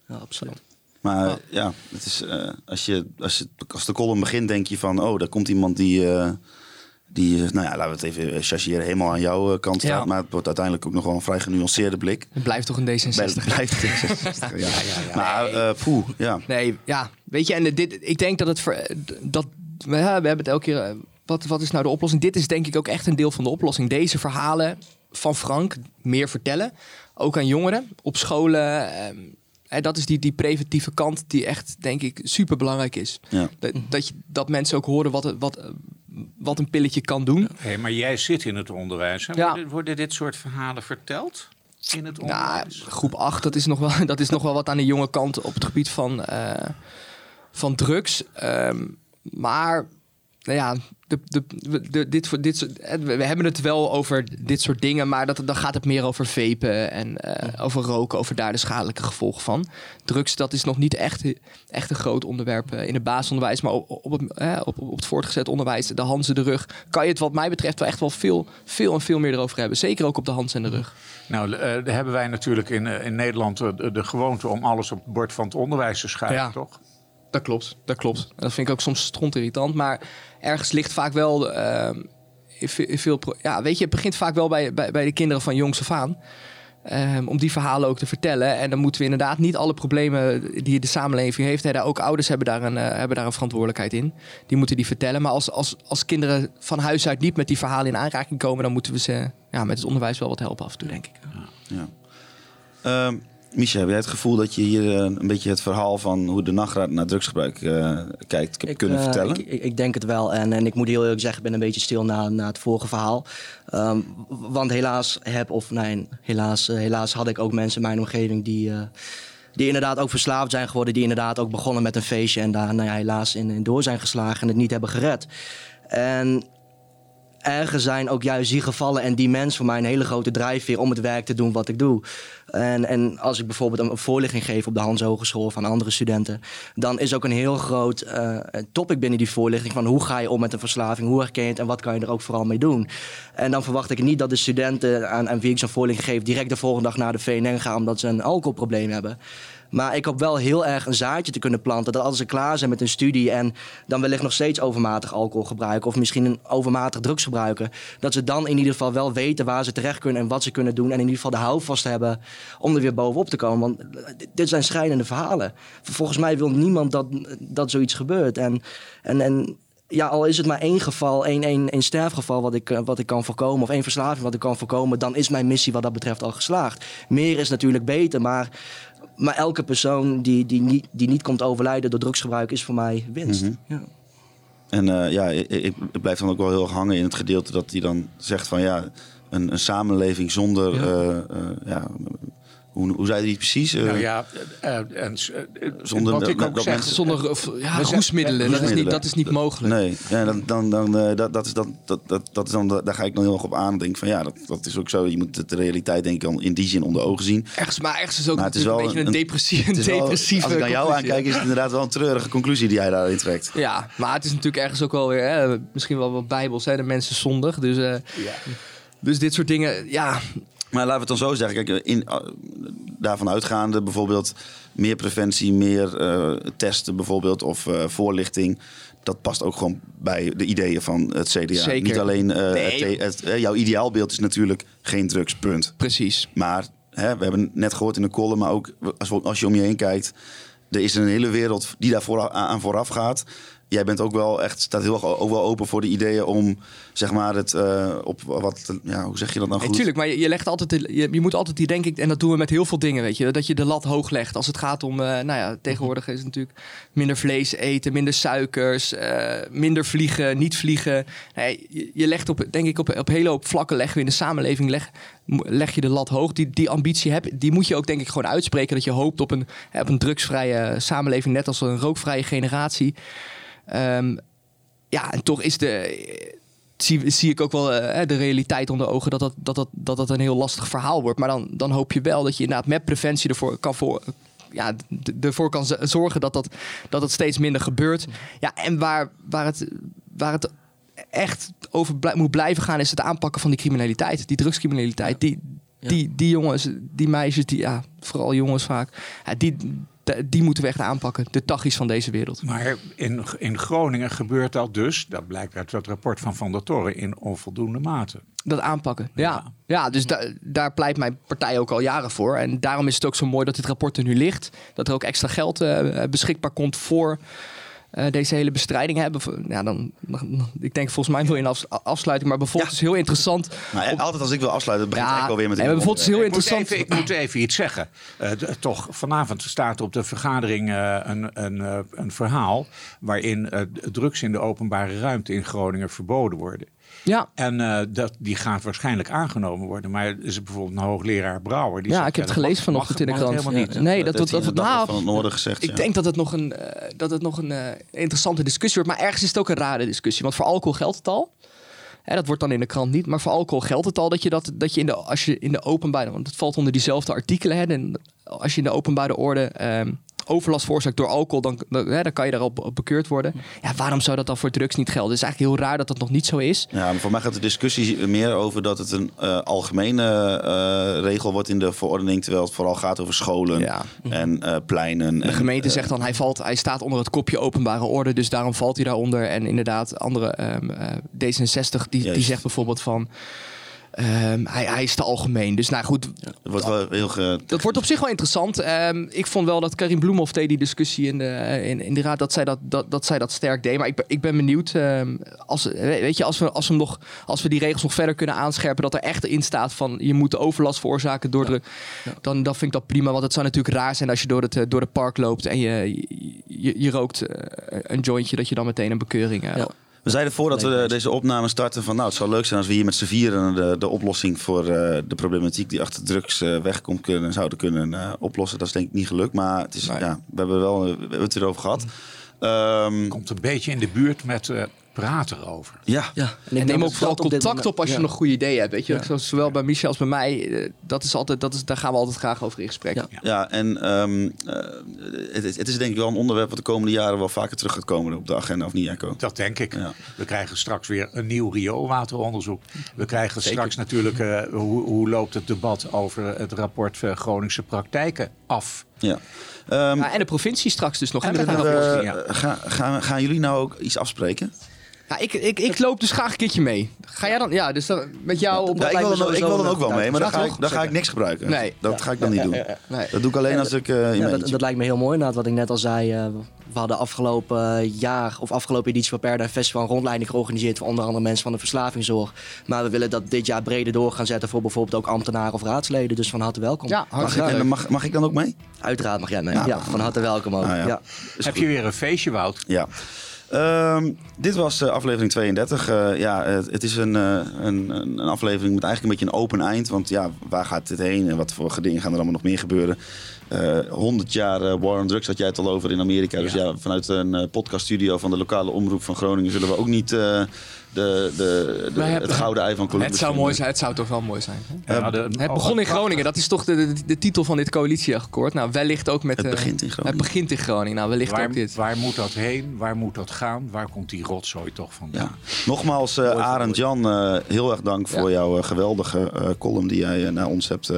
Ja, absoluut. Maar ja, het is, eh, als, je, als, je, als de column begint, denk je van... oh, daar komt iemand die, eh, die eh, nou ja, laten we het even chargeren... helemaal aan jouw kant staat. Ja. Maar het wordt uiteindelijk ook nog wel een vrij genuanceerde blik. Het blijft toch een D66. Blijft D66, (laughs) ja. Maar eh, poeh, ja. Nee, ja, weet je, en dit, ik denk dat het voor, dat we, we hebben het elke keer. Wat, wat is nou de oplossing? Dit is denk ik ook echt een deel van de oplossing. Deze verhalen van Frank meer vertellen, ook aan jongeren op scholen. ehm, en dat is die, die preventieve kant die echt, denk ik, super belangrijk is. Ja. Dat, dat, je, dat mensen ook horen wat, wat, wat een pilletje kan doen. Hé, maar jij zit in het onderwijs. Hè? Ja. Worden, worden dit soort verhalen verteld in het Nou, onderwijs? groep 8, dat is, nog wel, (laughs) dat is nog wel wat aan de jonge kant op het gebied van, eh, van drugs. Ehm, maar nou ja, de, de, de, dit, eh, we hebben het wel over dit soort dingen, maar dat, dan gaat het meer over vapen en eh, over roken, over daar de schadelijke gevolgen van. Drugs, dat is nog niet echt, echt een groot onderwerp eh, in het basisonderwijs, maar op, op, het, eh, op, op het voortgezet onderwijs, de Hans en de rug, kan je het wat mij betreft wel echt wel veel, veel en veel meer erover hebben. Zeker ook op de Hans en de rug. Nou, daar hebben wij natuurlijk in, in Nederland de, de gewoonte om alles op het bord van het onderwijs te schuiven, Ja. toch? Dat klopt, dat klopt. En dat vind ik ook soms strontirritant. Maar ergens ligt vaak wel... ehm, veel ja, weet je, het begint vaak wel bij, bij, bij de kinderen van jongs af aan. Ehm, om die verhalen ook te vertellen. En dan moeten we inderdaad niet alle problemen die de samenleving heeft. Hè, daar ook ouders hebben daar, een, eh, hebben daar een verantwoordelijkheid in. Die moeten die vertellen. Maar als, als, als kinderen van huis uit niet met die verhalen in aanraking komen... dan moeten we ze ja, met het onderwijs wel wat helpen af en toe, denk ik. Ja. Ehm Micha, heb jij het gevoel dat je hier eh, een beetje het verhaal van hoe de nachtraad naar drugsgebruik eh, kijkt heb kunnen eh, vertellen? Ik, ik, ik denk het wel. En, en ik moet heel eerlijk zeggen, ik ben een beetje stil na, na het vorige verhaal. Ehm, want helaas heb, of nee, helaas, helaas had ik ook mensen in mijn omgeving die, die inderdaad ook verslaafd zijn geworden. Die inderdaad ook begonnen met een feestje en daar nou ja, helaas in, in door zijn geslagen en het niet hebben gered. En erger zijn ook juist die gevallen en die mensen voor mij een hele grote drijfveer om het werk te doen wat ik doe. En, en als ik bijvoorbeeld een voorlichting geef op de Hans Hogeschool aan andere studenten, dan is ook een heel groot eh, topic binnen die voorlichting van hoe ga je om met een verslaving, hoe herken je het en wat kan je er ook vooral mee doen. En dan verwacht ik niet dat de studenten aan, aan wie ik zo'n voorlichting geef direct de volgende dag naar de VNN gaan omdat ze een alcoholprobleem hebben. Maar ik hoop wel heel erg een zaadje te kunnen planten. Dat als ze klaar zijn met hun studie en dan wellicht nog steeds overmatig alcohol gebruiken. Of misschien een overmatig drugs gebruiken. Dat ze dan in ieder geval wel weten waar ze terecht kunnen en wat ze kunnen doen. En in ieder geval de houvast hebben om er weer bovenop te komen. Want eh, dit zijn schrijnende verhalen. Volgens mij wil niemand dat, dat zoiets gebeurt. En, en, en ja, al is het maar één geval, één, één, één sterfgeval wat ik, eh, wat ik kan voorkomen, of één verslaving wat ik kan voorkomen, dan is mijn missie wat dat betreft al geslaagd. Meer is natuurlijk beter, maar, maar elke persoon die, die, niet, die niet komt overlijden door drugsgebruik is voor mij winst. ja. En eh, ja, ik, ik blijf dan ook wel heel erg hangen in het gedeelte dat hij dan zegt van ja, een, een samenleving zonder, Ja. eh, eh, ja, hoe, hoe zei hij het precies? Eh, nou ja, eh, eh, en, eh, Zonder wat ik ook dat zeg, mensen- Zonder of, ja, zijn- roesmiddelen, dat, is niet, dat is niet mogelijk. Nee, ja, dan, dan, dan, eh, dat, dat is, dat, dat, dat, dat is dan, daar ga ik dan heel erg op aan. Denk van ja, dat, dat is ook zo. Je moet de realiteit denk ik al in die zin onder ogen zien. Ergens, maar ergens is ook Maar het is wel een beetje een, depressieve als ik aan jou aankijk, is het inderdaad wel een treurige conclusie die jij daarin trekt. Ja, maar het is natuurlijk ergens ook wel weer, hè, misschien wel wat bijbels, hè, de mensen zondig. Dus, eh, dus dit soort dingen, ja, Maar laten we het dan zo zeggen. Kijk, in, uh, daarvan uitgaande bijvoorbeeld meer preventie, meer eh, testen bijvoorbeeld of eh, voorlichting. Dat past ook gewoon bij de ideeën van het CDA. Zeker. Niet alleen, eh, Nee. het, het- eh, jouw ideaalbeeld is natuurlijk geen drugs, punt. precies. Maar hè, we hebben net gehoord in de column, maar ook als, als je om je heen kijkt, er is een hele wereld die daar aan vooraf gaat. Jij bent ook wel echt, staat heel erg ook wel open voor de ideeën om, zeg maar, het op op wat, ja, hoe zeg je dat nou goed? Natuurlijk, maar je, je legt altijd, de- je, je moet altijd die denk ik, en dat doen we met heel veel dingen, weet je, dat je de lat hoog legt. Als het gaat om, eh, nou ja, tegenwoordig is het natuurlijk minder vlees eten, minder suikers, eh, minder vliegen, niet vliegen. Nee, je, je legt op, denk ik, op, op hele hoop vlakken leggen we in de samenleving, leg, leg je de lat hoog. Die, die ambitie heb, die moet je ook denk ik gewoon uitspreken, dat je hoopt op een, op een drugsvrije samenleving, net als een rookvrije generatie. Ehm, ja, en toch is de zie, zie ik ook wel eh, de realiteit onder ogen dat dat, dat, dat, dat dat een heel lastig verhaal wordt. Maar dan, dan hoop je wel dat je inderdaad met preventie ervoor kan voor. Ja, ervoor kan zorgen dat dat, dat het steeds minder gebeurt. Ja, en waar, waar, het, waar het echt over blij- moet blijven gaan, is het aanpakken van die criminaliteit. Die drugscriminaliteit. Die, die, die jongens, die meisjes, die, ja, vooral jongens vaak, ja, die, die moeten we echt aanpakken. De tachis van deze wereld. Maar in, in Groningen gebeurt dat dus, dat blijkt uit het rapport van Van der Toren, in onvoldoende mate. Dat aanpakken. Ja, ja dus da- daar pleit mijn partij ook al jaren voor. En daarom is het ook zo mooi dat dit rapport er nu ligt. Dat er ook extra geld eh, beschikbaar komt voor eh, deze hele bestrijding. Hebben. Ja, dan, ik denk volgens mij wil je een afs- afsluiting. Maar bijvoorbeeld is heel interessant. Maar eh, altijd als ik wil afsluiten, begint Ja, Echo weer met maar bijvoorbeeld is heel Ik moet, interessant. even, ik moet even iets zeggen. Eh, toch, vanavond staat op de vergadering eh, een, een, een verhaal waarin drugs in de openbare ruimte in Groningen verboden worden. Ja, En eh, dat, die gaat waarschijnlijk aangenomen worden. Maar er is bijvoorbeeld een hoogleraar Brouwer. Die ja zegt, ik heb het dat gelezen vanochtend in de krant. helemaal niet. Ja. Nee, dat, dat, dat, dag nou, van het noorden gezegd. Ik ja. denk dat het nog een, eh, dat het nog een eh, interessante discussie wordt. Maar ergens is het ook een rare discussie. Want voor alcohol geldt het al. Hè, dat wordt dan in de krant niet. Maar voor alcohol geldt het al dat je dat, dat je in de, als je in de openbare. Want het valt onder diezelfde artikelen. Hè, en als je in de openbare orde. ehm, overlast veroorzaakt door alcohol, dan, dan, hè, dan kan je daarop op bekeurd worden. Ja, waarom zou dat dan voor drugs niet gelden? Het is eigenlijk heel raar dat dat nog niet zo is. Ja, maar voor mij gaat de discussie meer over dat het een eh, algemene eh, regel wordt in de verordening, terwijl het vooral gaat over scholen Ja. en eh, pleinen. De en, gemeente zegt dan, hij, valt, hij staat onder het kopje openbare orde, dus daarom valt hij daaronder. En inderdaad, andere ehm, eh, D66, die, die zegt bijvoorbeeld van, ehm, hij, hij is te algemeen. Dus nou goed, Het wordt wel heel ge... dat wordt op zich wel interessant. Ehm, ik vond wel dat Karin Bloemhoff deed die discussie in de, eh, in, in de raad, dat zij dat, dat, dat zij dat sterk deed. Maar ik ik ben benieuwd, ehm, als, weet je, als we, als, we nog, als we die regels nog verder kunnen aanscherpen, dat er echt in staat van, je moet de overlast veroorzaken door de, dan, dan vind ik dat prima. Want het zou natuurlijk raar zijn als je door het, eh, door het park loopt en je, je, rookt eh, een jointje, dat je dan meteen een bekeuring... eh, Ja. We zeiden voordat we deze opname starten van nou, het zou leuk zijn als we hier met z'n vieren de, de oplossing voor eh, de problematiek die achter drugs eh, wegkomt kunnen, zouden kunnen eh, oplossen. Dat is denk ik niet gelukt, maar het is, Nee. ja, we hebben wel we hebben het erover gehad. Ehm, Komt een beetje in de buurt met praten erover. ja, Ja, en, neem ook vooral contact op als je nog goede ideeën hebt. Weet je? Ja. Zowel bij Michel als bij mij. eh, Dat is altijd, dat is, daar gaan we altijd graag over in gesprek. Ja. Ja, en ehm, eh, het, is- het is denk ik wel een onderwerp wat de komende jaren wel vaker terug gaat komen op de agenda, of niet, Jacco? Dat denk ik. Ja. We krijgen straks weer een nieuw rioolwateronderzoek. We krijgen straks natuurlijk eh, hoe, hoe loopt het debat over het rapport Groningse praktijken af. Ja. Ehm, Ja, en de provincie straks dus nog. En met de- een de- rapport. ja. gaan, gaan, gaan jullie nou ook iets afspreken? Ja, ik, ik, ik loop dus graag een keertje mee. Ga jij dan? Ja, dus dan, met jou op... Ja, ik wil dan, ook- ik wil dan ook wel mee, maar dan, ga ik, dan ga ik niks gebruiken. Nee. Dat ga ik dan niet doen. Nee. Dat doe ik alleen als ik eh in Ja, mijn dat, eentje dat lijkt me heel mooi inderdaad. Wat ik net al zei, eh, we hadden afgelopen jaar of afgelopen editie van Perda Festival een rondleiding georganiseerd voor onder andere mensen van de verslavingszorg. Maar we willen dat dit jaar breder door gaan zetten voor bijvoorbeeld ook ambtenaren of raadsleden. Dus van harte welkom. Ja, Mag ik, hartstikke en leuk. mag, mag ik dan ook mee? Uiteraard mag jij mee. Ja. Ja, van harte welkom ook. Ah, ja. Heb goed. je weer een feestje, Wout? Ja. Ehm, dit was eh, aflevering 32. Eh, ja, het, is een, eh, een, een aflevering met eigenlijk een beetje een open eind. Want ja, waar gaat dit heen en wat voor dingen gaan er allemaal nog meer gebeuren? Eh 100 jaar eh, War on Drugs had jij het al over in Amerika. Dus ja, vanuit een eh, podcaststudio van de lokale omroep van Groningen zullen we ook niet eh, de, de, de, Wij hebben- het gouden ei van Columbus Het zou vinden. mooi zijn. Het zou toch wel mooi zijn. hè? Ja, de- Het begon in Groningen. Dat is toch de, de, de titel van dit coalitieakkoord. Nou, wellicht ook met... Het eh, begint in Groningen. Het begint in Groningen. Nou, wellicht ook Waar, dit. waar moet dat heen? Waar moet dat gaan? Waar komt die rotzooi toch vandaan? Ja. Nogmaals, eh Arend Jan, eh, heel erg dank voor jouw eh, geweldige eh, column die jij eh, naar ons hebt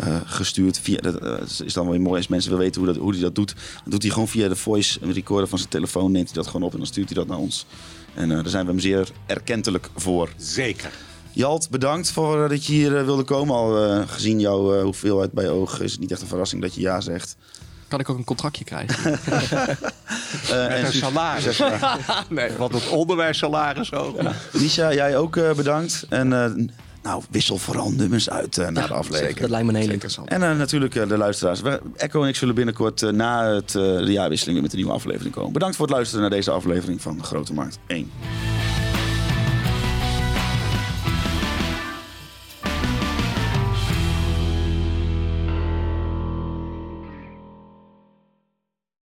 eh, gestuurd. Via, dat eh, is dan wel weer mooi als mensen willen weten hoe, dat, hoe hij dat doet. Dan doet hij gewoon via de voice recorder van zijn telefoon, neemt hij dat gewoon op en dan stuurt hij dat naar ons. En eh, daar zijn we hem zeer erkentelijk voor. Zeker. Jalt, bedankt voor dat je hier wilde komen. Al eh, gezien jouw eh, hoeveelheid bij oog is het niet echt een verrassing dat je ja zegt. Kan ik ook een contractje krijgen? (laughs) (laughs) Eh, Met en een salaris. (laughs) nee. Want het onderwijssalaris ook. Misha, jij ook eh, bedankt. En eh, nou, wissel vooral nummers uit eh, na de aflevering. Dat lijkt me hele interessant. En eh, natuurlijk eh, de luisteraars. We- Echo en ik zullen binnenkort na het, de jaarwisseling weer met een nieuwe aflevering komen. Bedankt voor het luisteren naar deze aflevering van Grote Markt 1.